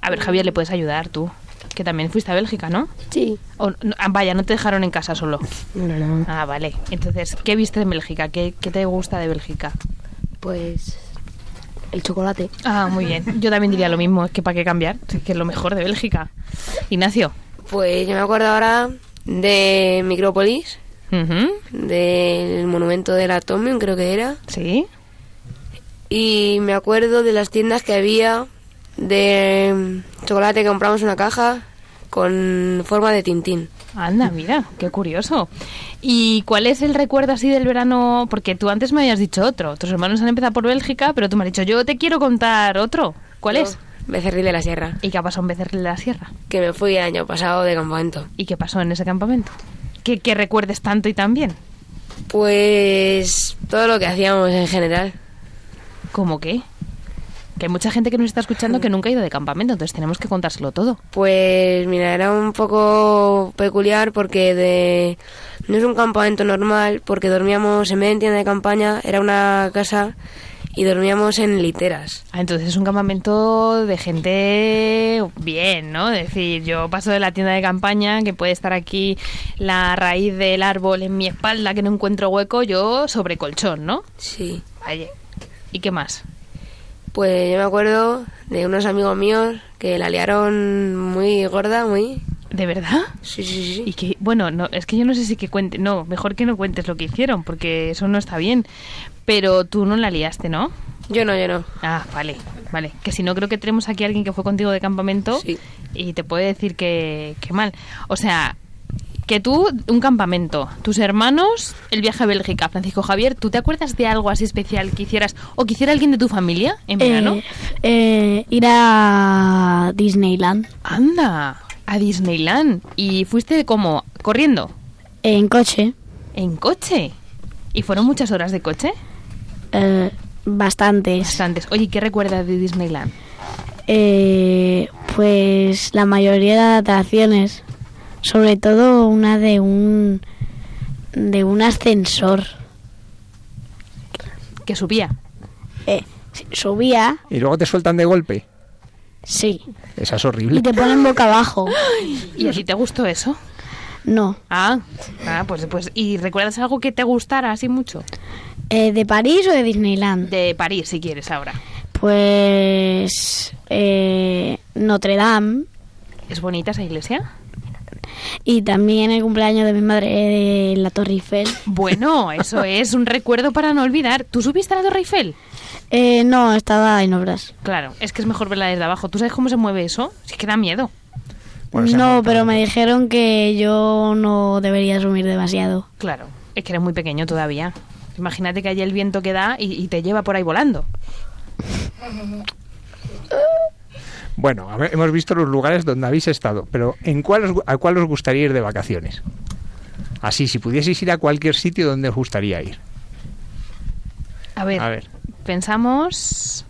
Speaker 2: A ver, Javier, le puedes ayudar tú. Que también fuiste a Bélgica, ¿no?
Speaker 5: Sí.
Speaker 2: O, no- ah, vaya, no te dejaron en casa solo.
Speaker 5: No, no.
Speaker 2: Ah, vale. Entonces, ¿qué viste en Bélgica? ¿Qué, qué te gusta de Bélgica?
Speaker 5: Pues el chocolate.
Speaker 2: Ah, muy bien. Yo también diría lo mismo. Es que para qué cambiar. Es que es lo mejor de Bélgica. Ignacio.
Speaker 6: Pues yo me acuerdo ahora de Micrópolis, del monumento del Atomium, creo que era.
Speaker 2: Sí.
Speaker 6: Y me acuerdo de las tiendas que había de chocolate que compramos una caja con forma de tintín.
Speaker 2: Anda, mira, qué curioso. ¿Y cuál es el recuerdo así del verano? Porque tú antes me habías dicho otro. Tus hermanos han empezado por Bélgica, pero tú me has dicho, yo te quiero contar otro. ¿Cuál es?
Speaker 6: Becerril de la Sierra.
Speaker 2: ¿Y qué ha pasado en Becerril de la Sierra?
Speaker 6: Que me fui el año pasado de campamento.
Speaker 2: ¿Y qué pasó en ese campamento? ¿Qué, qué recuerdes tanto y tan bien?
Speaker 6: Pues todo lo que hacíamos en general.
Speaker 2: ¿Cómo qué? Que hay mucha gente que nos está escuchando que nunca ha ido de campamento, entonces tenemos que contárselo todo.
Speaker 6: Pues mira, era un poco peculiar porque de no es un campamento normal, porque dormíamos en medio de tienda de campaña, era una casa y dormíamos en literas.
Speaker 2: Ah, entonces es un campamento de gente bien, ¿no? Es decir, yo paso de la tienda de campaña, que puede estar aquí la raíz del árbol en mi espalda, que no encuentro hueco, yo sobre colchón, ¿no?
Speaker 6: Sí.
Speaker 2: Vaya. ¿Y qué más?
Speaker 6: Pues yo me acuerdo de unos amigos míos que la liaron muy gorda, muy...
Speaker 2: ¿De verdad?
Speaker 6: Sí, sí, sí.
Speaker 2: Y que, bueno, no, es que yo no sé si que cuente, no, mejor que no cuentes lo que hicieron, porque eso no está bien. Pero tú no la liaste, ¿no?
Speaker 6: Yo no, yo no.
Speaker 2: Ah, vale, vale. Que si no, creo que tenemos aquí a alguien que fue contigo de campamento
Speaker 6: Sí.
Speaker 2: y te puede decir que, que mal. O sea, que tú, un campamento, tus hermanos, el viaje a Bélgica, Francisco Javier, ¿tú te acuerdas de algo así especial que hicieras o que hiciera alguien de tu familia en verano?
Speaker 8: Eh, eh, ir a Disneyland
Speaker 2: Anda, a Disneyland. ¿Y fuiste como? ¿Corriendo?
Speaker 8: en coche.
Speaker 2: ¿En coche? ¿Y fueron muchas horas de coche?
Speaker 8: Eh, bastantes.
Speaker 2: Bastantes. Oye, ¿qué recuerdas de Disneyland?
Speaker 8: Eh, pues la mayoría de atracciones. Sobre todo una de un de un ascensor.
Speaker 2: Que subía.
Speaker 8: Eh, subía,
Speaker 4: Y luego te sueltan de golpe.
Speaker 8: Sí,
Speaker 4: Esa es
Speaker 8: y
Speaker 4: horrible.
Speaker 8: te ponen boca abajo.
Speaker 2: ¿Y a ti te gustó eso?
Speaker 8: No.
Speaker 2: Ah, ah pues, pues ¿y recuerdas algo que te gustara así mucho?
Speaker 8: Eh, ¿De París o de Disneyland?
Speaker 2: De París, si quieres, ahora.
Speaker 8: Pues eh, Notre Dame.
Speaker 2: ¿Es bonita esa iglesia?
Speaker 8: Y también el cumpleaños de mi madre en la Torre Eiffel.
Speaker 2: Bueno, eso es un recuerdo para no olvidar. ¿Tú subiste a la Torre Eiffel?
Speaker 8: Eh, no, estaba en obras.
Speaker 2: Claro, es que es mejor verla desde abajo. ¿Tú sabes cómo se mueve eso? Sí que da miedo.
Speaker 4: Bueno,
Speaker 8: no, pero me dijeron que yo no debería subir demasiado.
Speaker 2: Claro, es que eres muy pequeño todavía. Imagínate que hay el viento que da y, y te lleva por ahí volando.
Speaker 4: Bueno, a ver, hemos visto los lugares donde habéis estado, pero ¿en cuál os gu- ¿a cuál os gustaría ir de vacaciones? Así, si pudieseis ir a cualquier sitio donde os gustaría ir.
Speaker 2: A ver,
Speaker 4: A ver,
Speaker 2: pensamos...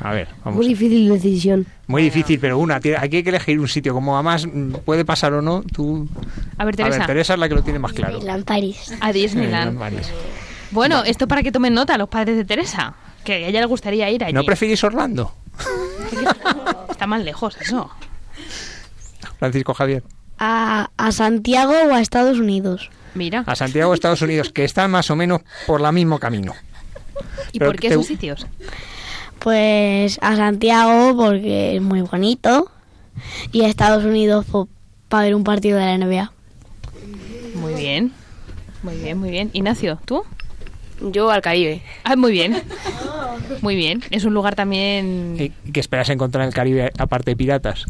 Speaker 4: a ver, vamos.
Speaker 5: Muy difícil decisión.
Speaker 4: Muy difícil, pero una, tiene- aquí hay que elegir un sitio. Como además puede pasar o no, tú...
Speaker 2: A ver,
Speaker 4: A
Speaker 2: Teresa.
Speaker 4: ver, Teresa es la que lo tiene más claro.
Speaker 8: En París.
Speaker 2: A Disneyland.
Speaker 4: París.
Speaker 2: Bueno, esto para que tomen nota los padres de Teresa. Que a ella le gustaría ir allí.
Speaker 4: ¿No preferís Orlando,
Speaker 2: Está más lejos eso.
Speaker 4: Francisco Javier?
Speaker 8: A, a Santiago o a Estados Unidos.
Speaker 2: Mira.
Speaker 4: A Santiago, Estados Unidos, que está más o menos por el mismo camino.
Speaker 2: ¿Y
Speaker 4: pero
Speaker 2: por qué
Speaker 4: te-
Speaker 2: esos sitios?
Speaker 8: Pues a Santiago porque es muy bonito. Y a Estados Unidos para ver un partido de la NBA.
Speaker 2: Muy bien. Muy bien, muy bien. Ignacio, ¿tú?
Speaker 6: Yo al Caribe.
Speaker 2: Ah, muy bien. Muy bien. Es un lugar también...
Speaker 4: ¿Y qué esperas encontrar en el Caribe aparte de piratas?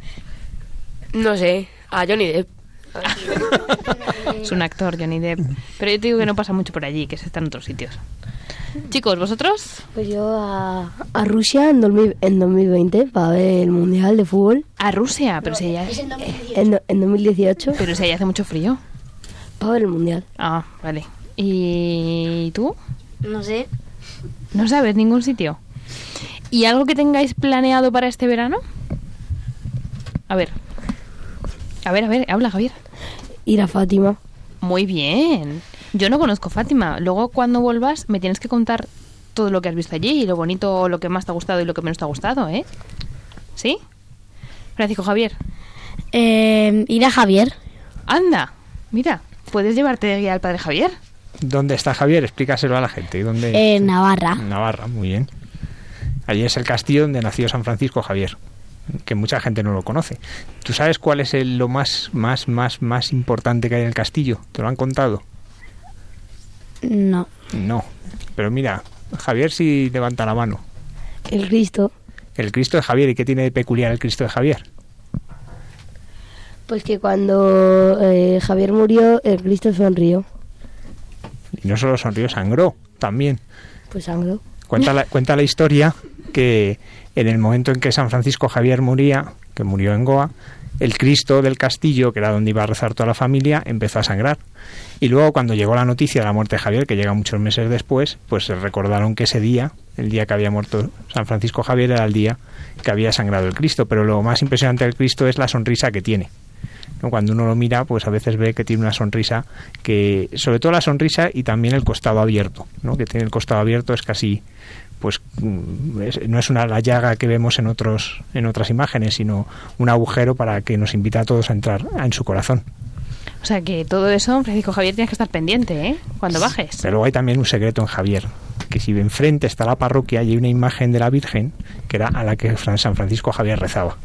Speaker 6: No sé, a Johnny Depp.
Speaker 2: Es un actor, Johnny Depp. Pero yo te digo que no pasa mucho por allí, que se está en otros sitios. Chicos, ¿vosotros?
Speaker 5: Pues yo a, a Rusia en, 2000 en 2020 para ver el Mundial de Fútbol.
Speaker 2: A Rusia, pero si allá,
Speaker 5: En, do- en 2018
Speaker 2: pero si allá hace mucho frío.
Speaker 5: para ver el Mundial.
Speaker 2: Ah, vale. ¿Y tú?
Speaker 8: No sé.
Speaker 2: No sabes ningún sitio. ¿Y algo que tengáis planeado para este verano? A ver. A ver, a ver, habla Javier.
Speaker 5: Ir a Fátima.
Speaker 2: Muy bien. Yo no conozco Fátima. Luego cuando vuelvas me tienes que contar todo lo que has visto allí y lo bonito, lo que más te ha gustado y lo que menos te ha gustado, ¿eh? ¿Sí? Francisco Javier.
Speaker 8: Eh, ir a Javier.
Speaker 2: Anda, mira, puedes llevarte de guía al padre Javier.
Speaker 4: ¿Dónde está Javier? Explícaselo a la gente. ¿Dónde?
Speaker 8: En Navarra.
Speaker 4: En Navarra, muy bien. Allí es el castillo donde nació San Francisco Javier, que mucha gente no lo conoce. ¿Tú sabes cuál es el- lo más, más, más, más importante que hay en el castillo? ¿Te lo han contado?
Speaker 8: No.
Speaker 4: No. Pero mira, Javier sí levanta la mano.
Speaker 5: El Cristo.
Speaker 4: El Cristo de Javier, ¿y qué tiene de peculiar el Cristo de Javier?
Speaker 5: Pues que cuando eh, Javier murió, el Cristo sonrió.
Speaker 4: Y no solo sonrió, sangró también.
Speaker 5: Pues sangró.
Speaker 4: Cuenta la, cuenta la historia que en el momento en que San Francisco Javier moría, que murió en Goa, el Cristo del castillo, que era donde iba a rezar toda la familia, empezó a sangrar. Y luego cuando llegó la noticia de la muerte de Javier, que llega muchos meses después, pues recordaron que ese día, el día que había muerto San Francisco Javier, era el día que había sangrado el Cristo. Pero lo más impresionante del Cristo es la sonrisa que tiene. Cuando uno lo mira, pues a veces ve que tiene una sonrisa que, sobre todo la sonrisa y también el costado abierto, ¿no? Que tiene el costado abierto es casi, pues mm, no es una la llaga que vemos en otros, en otras imágenes, sino un agujero para que nos invita a todos a entrar en su corazón.
Speaker 2: O sea que todo eso, Francisco Javier, tienes que estar pendiente, ¿eh? Cuando bajes.
Speaker 4: Pero luego hay también un secreto en Javier, que si enfrente está la parroquia y hay una imagen de la Virgen, que era a la que San Francisco Javier rezaba.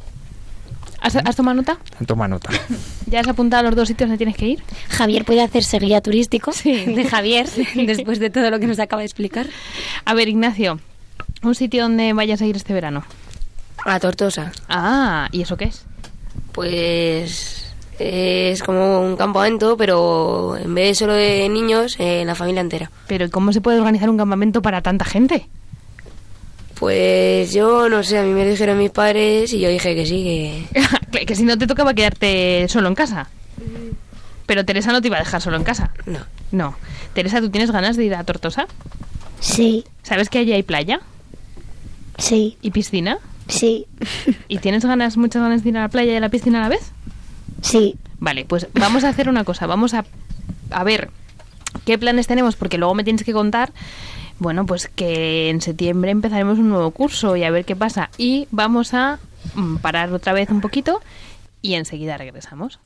Speaker 2: ¿Has, has tomado nota?
Speaker 4: Toma nota.
Speaker 2: ¿Ya has apuntado a los dos sitios donde tienes que ir?
Speaker 7: Javier puede hacerse guía turístico de Javier después de todo lo que nos acaba de explicar.
Speaker 2: A ver, Ignacio, un sitio donde vayas a ir este verano.
Speaker 6: A Tortosa.
Speaker 2: Ah, ¿y eso qué es?
Speaker 6: Pues es como un campamento, pero en vez de solo de niños, eh, la familia entera.
Speaker 2: Pero ¿y ¿cómo se puede organizar un campamento para tanta gente?
Speaker 6: Pues yo no sé, a mí me dijeron mis padres y yo dije que sí, que...
Speaker 2: que, si no te tocaba quedarte solo en casa. Pero Teresa no te iba a dejar solo en casa.
Speaker 6: No.
Speaker 2: No. Teresa, ¿tú tienes ganas de ir a Tortosa?
Speaker 8: Sí,
Speaker 2: ¿Sabes que allí hay playa
Speaker 8: sí,
Speaker 2: y piscina?
Speaker 8: sí,
Speaker 2: ¿Y tienes ganas, muchas ganas de ir a la playa y a la piscina a la vez?
Speaker 8: sí.
Speaker 2: Vale, pues vamos a hacer una cosa. Vamos a, a ver qué planes tenemos, porque luego me tienes que contar. Bueno, pues que en septiembre empezaremos un nuevo curso y a ver qué pasa. Y vamos a mm, parar otra vez un poquito y enseguida regresamos.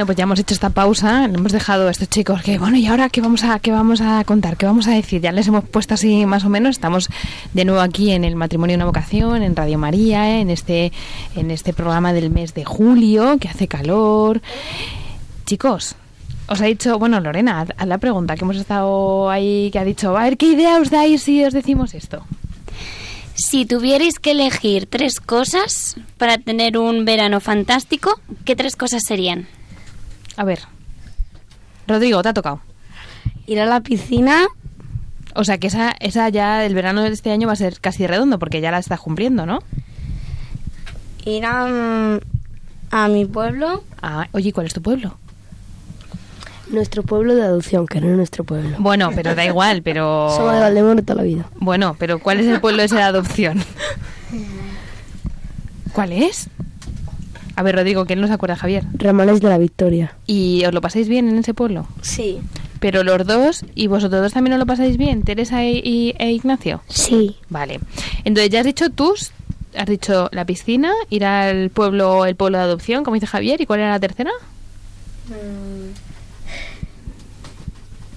Speaker 2: Bueno, pues ya hemos hecho esta pausa, hemos dejado a estos chicos que, bueno, ¿y ahora qué vamos a qué vamos a contar? ¿Qué vamos a decir? Ya les hemos puesto así más o menos, estamos de nuevo aquí en el matrimonio una vocación, en Radio María, en este en este programa del mes de julio, que hace calor. Chicos, os ha dicho, bueno, Lorena, haz la pregunta que hemos estado ahí, que ha dicho, a ver, ¿qué idea os dais si os decimos esto?
Speaker 7: Si tuvierais que elegir tres cosas para tener un verano fantástico, ¿qué tres cosas serían?
Speaker 2: A ver. Rodrigo, te ha tocado.
Speaker 5: Ir a la piscina.
Speaker 2: O sea que esa, esa ya, el verano de este año va a ser casi redondo porque ya la estás cumpliendo, ¿no?
Speaker 5: Ir a, a mi pueblo.
Speaker 2: Ah, oye, ¿cuál es tu pueblo?
Speaker 5: Nuestro pueblo de adopción, que no es nuestro pueblo.
Speaker 2: Bueno, pero da igual, pero...
Speaker 5: Somos de Valdemoro toda la vida.
Speaker 2: Bueno, pero ¿cuál es el pueblo ese de adopción? ¿Cuál es? A ver, Rodrigo, ¿quién nos acuerda, Javier?
Speaker 5: Ramales de la Victoria.
Speaker 2: ¿Y os lo pasáis bien en ese pueblo?
Speaker 5: Sí.
Speaker 2: Pero los dos, ¿y vosotros dos también os lo pasáis bien? ¿Teresa e, y- e Ignacio?
Speaker 5: Sí.
Speaker 2: Vale. Entonces ya has dicho tus, has dicho la piscina, ir al pueblo, el pueblo de adopción, como dice Javier, ¿y cuál era la tercera?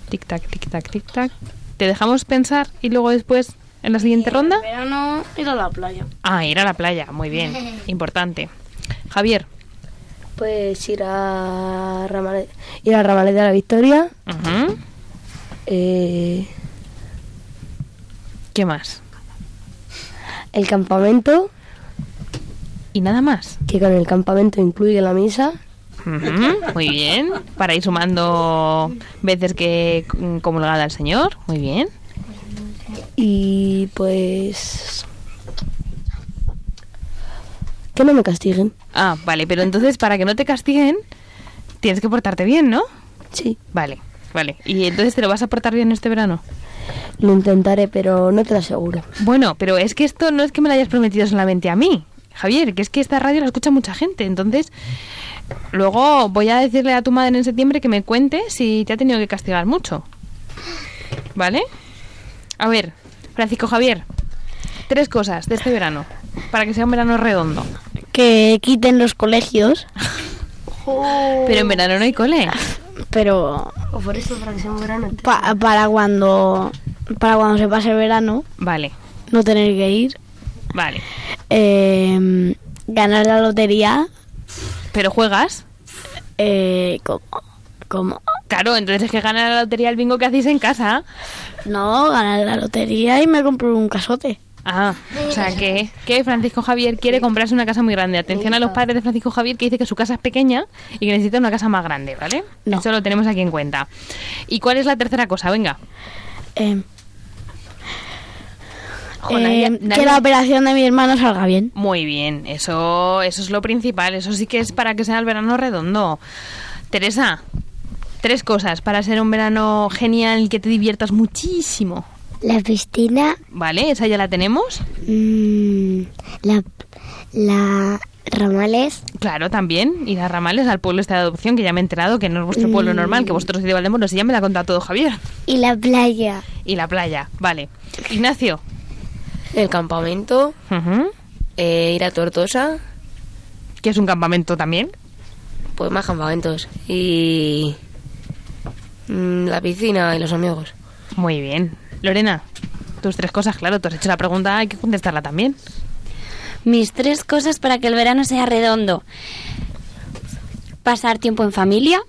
Speaker 2: Tic tac, tic tac, tic tac. ¿Te dejamos pensar y luego después en la siguiente ronda?
Speaker 5: verano ir a la playa.
Speaker 2: Ah, ir a la playa, muy bien, importante. Javier.
Speaker 5: Pues ir a Ramales, ir a Ramales de la Victoria. Eh,
Speaker 2: ¿Qué más?
Speaker 5: el campamento,
Speaker 2: ¿Y nada más?
Speaker 5: que con el campamento incluye la misa.
Speaker 2: Muy bien. Para ir sumando veces que comulgada al Señor. Muy bien.
Speaker 5: Y pues... Que no me castiguen.
Speaker 2: Ah, vale, pero entonces para que no te castiguen, tienes que portarte bien, ¿no?
Speaker 5: Sí.
Speaker 2: Vale, vale. ¿Y entonces te lo vas a portar bien este verano?
Speaker 5: Lo intentaré, pero no te lo aseguro.
Speaker 2: Bueno, pero es que esto no es que me lo hayas prometido solamente a mí, Javier, que es que esta radio la escucha mucha gente. Entonces, luego voy a decirle a tu madre en septiembre que me cuente si te ha tenido que castigar mucho. ¿Vale? A ver, Francisco Javier, tres cosas de este verano, para que sea un verano redondo.
Speaker 8: Que quiten los colegios,
Speaker 2: Pero en verano no hay cole.
Speaker 8: pero
Speaker 5: O por eso, para que sea un verano.
Speaker 8: pa- para cuando para cuando se pase el verano
Speaker 2: Vale,
Speaker 8: no tener que ir.
Speaker 2: vale.
Speaker 8: Eh, ganar la lotería
Speaker 2: ¿Pero juegas?
Speaker 8: eh, como, como
Speaker 2: Claro, entonces es que gana la lotería el bingo que hacéis en casa.
Speaker 8: no ganar la lotería y me compro un casote.
Speaker 2: Ah, o sea que, que Francisco Javier quiere comprarse una casa muy grande. Atención a los padres de Francisco Javier que dice que su casa es pequeña y que necesita una casa más grande, ¿vale?
Speaker 8: No.
Speaker 2: Eso lo tenemos aquí en cuenta. ¿Y cuál es la tercera cosa? Venga.
Speaker 8: Eh,
Speaker 2: Jo,
Speaker 8: eh,
Speaker 2: nadie- nadie-
Speaker 8: Que la operación de mi hermano salga bien.
Speaker 2: Muy bien, eso, eso es lo principal. Eso sí que es para que sea el verano redondo. Teresa, tres cosas para ser un verano genial que te diviertas muchísimo.
Speaker 9: La piscina,
Speaker 2: ¿Vale? Esa ya la tenemos.
Speaker 9: mm, la, la ramales,
Speaker 2: Claro, también. Ir a Ramales, al pueblo este de adopción, que ya me he enterado que no es vuestro pueblo normal, que vosotros sois de Valdemoro. Si ya me la ha contado todo Javier.
Speaker 9: y la playa.
Speaker 2: Y la playa, vale. Ignacio.
Speaker 6: El campamento, eh, ir a Tortosa,
Speaker 2: Que es un campamento también.
Speaker 6: pues más campamentos. Y mm, la piscina y los amigos.
Speaker 2: Muy bien. Lorena, tus tres cosas, claro, tú has hecho la pregunta, hay que contestarla también.
Speaker 7: Mis tres cosas para que el verano sea redondo. Pasar tiempo en familia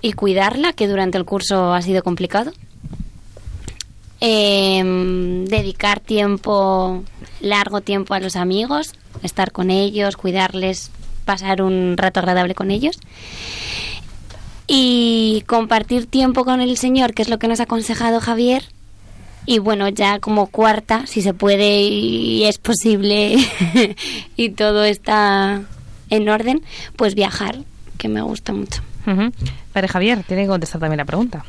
Speaker 7: y cuidarla, que durante el curso ha sido complicado. Em, dedicar tiempo, largo tiempo a los amigos, estar con ellos, cuidarles, pasar un rato agradable con ellos. Y compartir tiempo con el Señor, que es lo que nos ha aconsejado Javier, y bueno, ya como cuarta, si se puede y es posible y todo está en orden, pues viajar, que me gusta mucho.
Speaker 2: Padre Javier, tiene que contestar también la pregunta.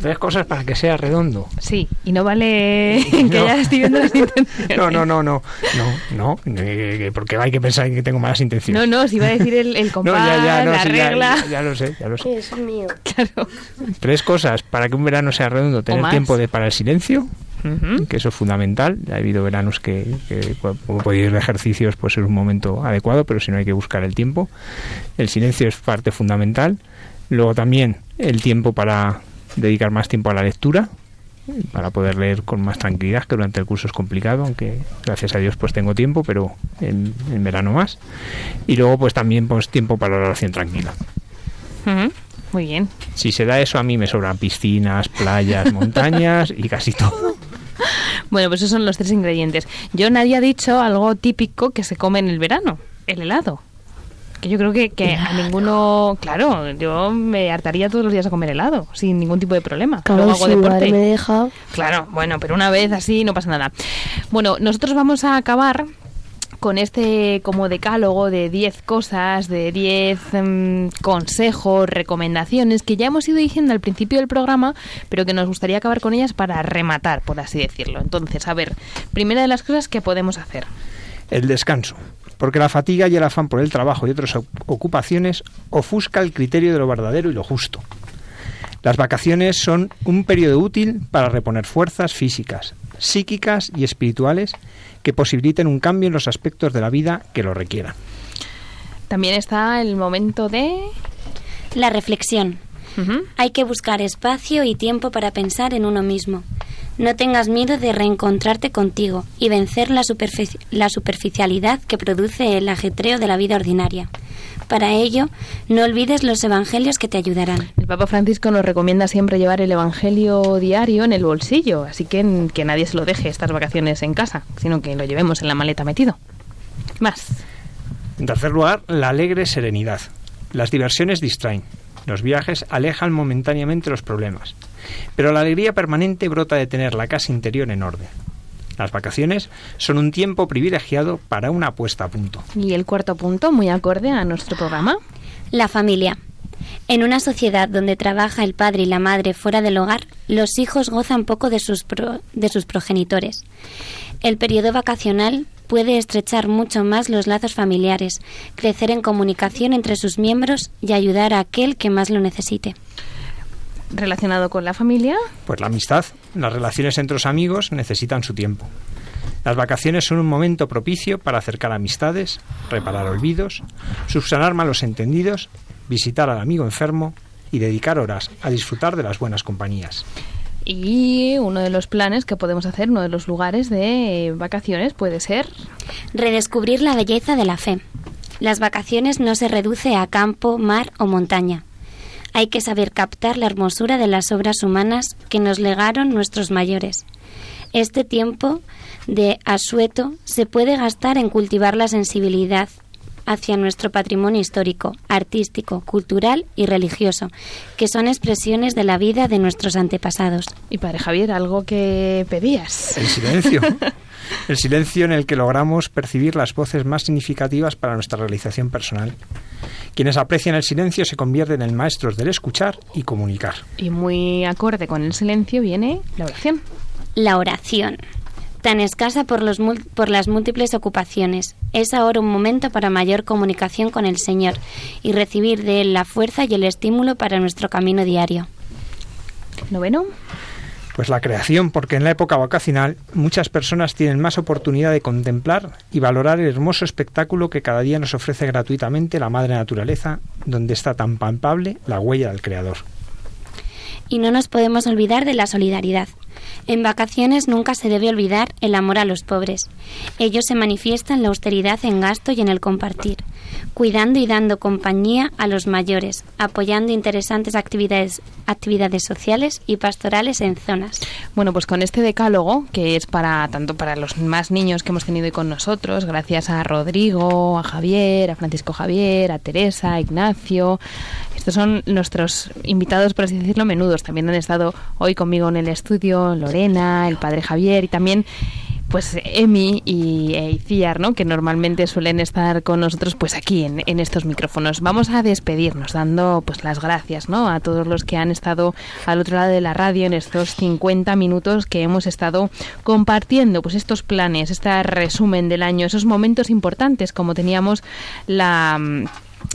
Speaker 4: Tres cosas para que sea redondo.
Speaker 2: Sí, y no vale que
Speaker 4: No.
Speaker 2: ya estoy viendo las intenciones.
Speaker 4: No, no, no, no, no, no, que- porque hay que pensar que tengo malas intenciones.
Speaker 2: No, no, si iba a decir el, el
Speaker 4: No,
Speaker 2: compás,
Speaker 4: ya, ya, no,
Speaker 2: la
Speaker 4: sí, ya-
Speaker 2: regla.
Speaker 4: Ya, ya lo sé, ya lo sé.
Speaker 5: Eso es mío.
Speaker 2: Claro.
Speaker 4: Tres cosas para que un verano sea redondo. Tener tiempo de, para el silencio, que eso es fundamental. Ha habido veranos que, que como podéis ir ejercicios pues es un momento adecuado, pero si no hay que buscar el tiempo. El silencio es parte fundamental. Luego también el tiempo para dedicar más tiempo a la lectura, para poder leer con más tranquilidad, que durante el curso es complicado, aunque gracias a Dios pues tengo tiempo, pero en, en verano más. Y luego pues también pues tiempo para la oración tranquila.
Speaker 2: Muy bien.
Speaker 4: Si se da eso, a mí me sobran piscinas, playas, montañas y casi todo.
Speaker 2: Bueno, pues esos son los tres ingredientes. Yo nadie ha dicho algo típico que se come en el verano, el helado. Que yo creo que, que a ninguno, claro, yo me hartaría todos los días a comer helado, sin ningún tipo de problema.
Speaker 5: Claro,
Speaker 2: Luego hago
Speaker 5: si
Speaker 2: deporte.
Speaker 5: me deja.
Speaker 2: Claro, bueno, pero una vez así no pasa nada. Bueno, nosotros vamos a acabar con este como decálogo de 10 cosas, de 10 mm, consejos, recomendaciones que ya hemos ido diciendo al principio del programa, pero que nos gustaría acabar con ellas para rematar, por así decirlo. Entonces, a ver, primera de las cosas que podemos hacer.
Speaker 4: El descanso. Porque la fatiga y el afán por el trabajo y otras ocupaciones ofusca el criterio de lo verdadero y lo justo. Las vacaciones son un periodo útil para reponer fuerzas físicas, psíquicas y espirituales que posibiliten un cambio en los aspectos de la vida que lo requieran.
Speaker 2: También está el momento de...
Speaker 7: La reflexión. Hay que buscar espacio y tiempo para pensar en uno mismo. No tengas miedo de reencontrarte contigo y vencer la, superfici- la superficialidad que produce el ajetreo de la vida ordinaria. Para ello, no olvides los evangelios que te ayudarán.
Speaker 2: El Papa Francisco nos recomienda siempre llevar el Evangelio diario en el bolsillo, así que que nadie se lo deje estas vacaciones en casa, sino que lo llevemos en la maleta metido. Más.
Speaker 4: En tercer lugar, la alegre serenidad. Las diversiones distraen. Los viajes alejan momentáneamente los problemas. Pero la alegría permanente brota de tener la casa interior en orden. Las vacaciones son un tiempo privilegiado para una puesta a punto.
Speaker 2: Y el cuarto punto, muy acorde a nuestro programa.
Speaker 7: La familia. En una sociedad donde trabaja el padre y la madre fuera del hogar, los hijos gozan poco de sus, pro- de sus progenitores. El periodo vacacional puede estrechar mucho más los lazos familiares, crecer en comunicación entre sus miembros y ayudar a aquel que más lo necesite.
Speaker 2: Relacionado con la familia,
Speaker 4: Pues la amistad, las relaciones entre los amigos necesitan su tiempo. Las vacaciones son un momento propicio para acercar amistades, reparar olvidos, subsanar malos entendidos, visitar al amigo enfermo y dedicar horas a disfrutar de las buenas compañías.
Speaker 2: y uno de los planes que podemos hacer, uno de los lugares de vacaciones puede ser
Speaker 7: Redescubrir la belleza de la fe. Las vacaciones no se reduce a campo, mar o montaña. Hay que saber captar la hermosura de las obras humanas que nos legaron nuestros mayores. Este tiempo de asueto se puede gastar en cultivar la sensibilidad hacia nuestro patrimonio histórico, artístico, cultural y religioso, que son expresiones de la vida de nuestros antepasados.
Speaker 2: Y padre Javier, algo que pedías.
Speaker 4: El silencio. El silencio en el que logramos percibir las voces más significativas para nuestra realización personal. Quienes aprecian el silencio se convierten en maestros del escuchar y comunicar.
Speaker 2: Y muy acorde con el silencio viene la oración.
Speaker 7: La oración. Tan escasa por, los mul- por las múltiples ocupaciones, es ahora un momento para mayor comunicación con el Señor y recibir de Él la fuerza y el estímulo para nuestro camino diario.
Speaker 2: Noveno.
Speaker 4: Pues la creación, porque en la época vacacional muchas personas tienen más oportunidad de contemplar y valorar el hermoso espectáculo que cada día nos ofrece gratuitamente la madre naturaleza, donde está tan palpable la huella del Creador.
Speaker 7: Y no nos podemos olvidar de la solidaridad. En vacaciones nunca se debe olvidar el amor a los pobres. Ello se manifiesta en la austeridad en gasto y en el compartir, cuidando y dando compañía a los mayores, apoyando interesantes actividades, actividades sociales y pastorales en zonas.
Speaker 2: Bueno, pues con este decálogo, que es para tanto para los más niños que hemos tenido hoy con nosotros, gracias a Rodrigo, a Javier, a Francisco Javier, a Teresa, a Ignacio. Estos son nuestros invitados, por así decirlo, menudos. También han estado hoy conmigo en el estudio Lorena, el padre Javier y también pues Emi y e Iciar, ¿no? que normalmente suelen estar con nosotros pues aquí en, en estos micrófonos. Vamos a despedirnos dando pues las gracias ¿no? a todos los que han estado al otro lado de la radio en estos 50 minutos que hemos estado compartiendo pues estos planes, este resumen del año, esos momentos importantes como teníamos la mm,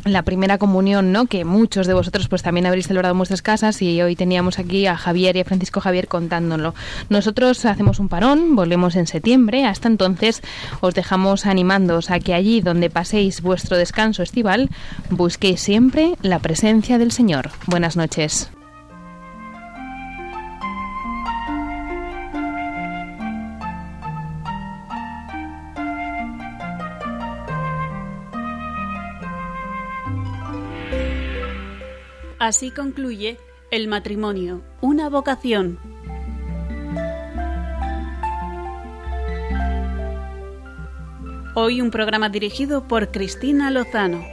Speaker 2: la primera comunión, ¿no? Que muchos de vosotros pues también habréis celebrado en vuestras casas y hoy teníamos aquí a Javier y a Francisco Javier contándolo. Nosotros hacemos un parón, volvemos en septiembre. Hasta entonces os dejamos animándoos a que allí donde paséis vuestro descanso estival busquéis siempre la presencia del Señor. Buenas noches.
Speaker 1: Así concluye El matrimonio, una vocación. Hoy un programa dirigido por Cristina Lozano.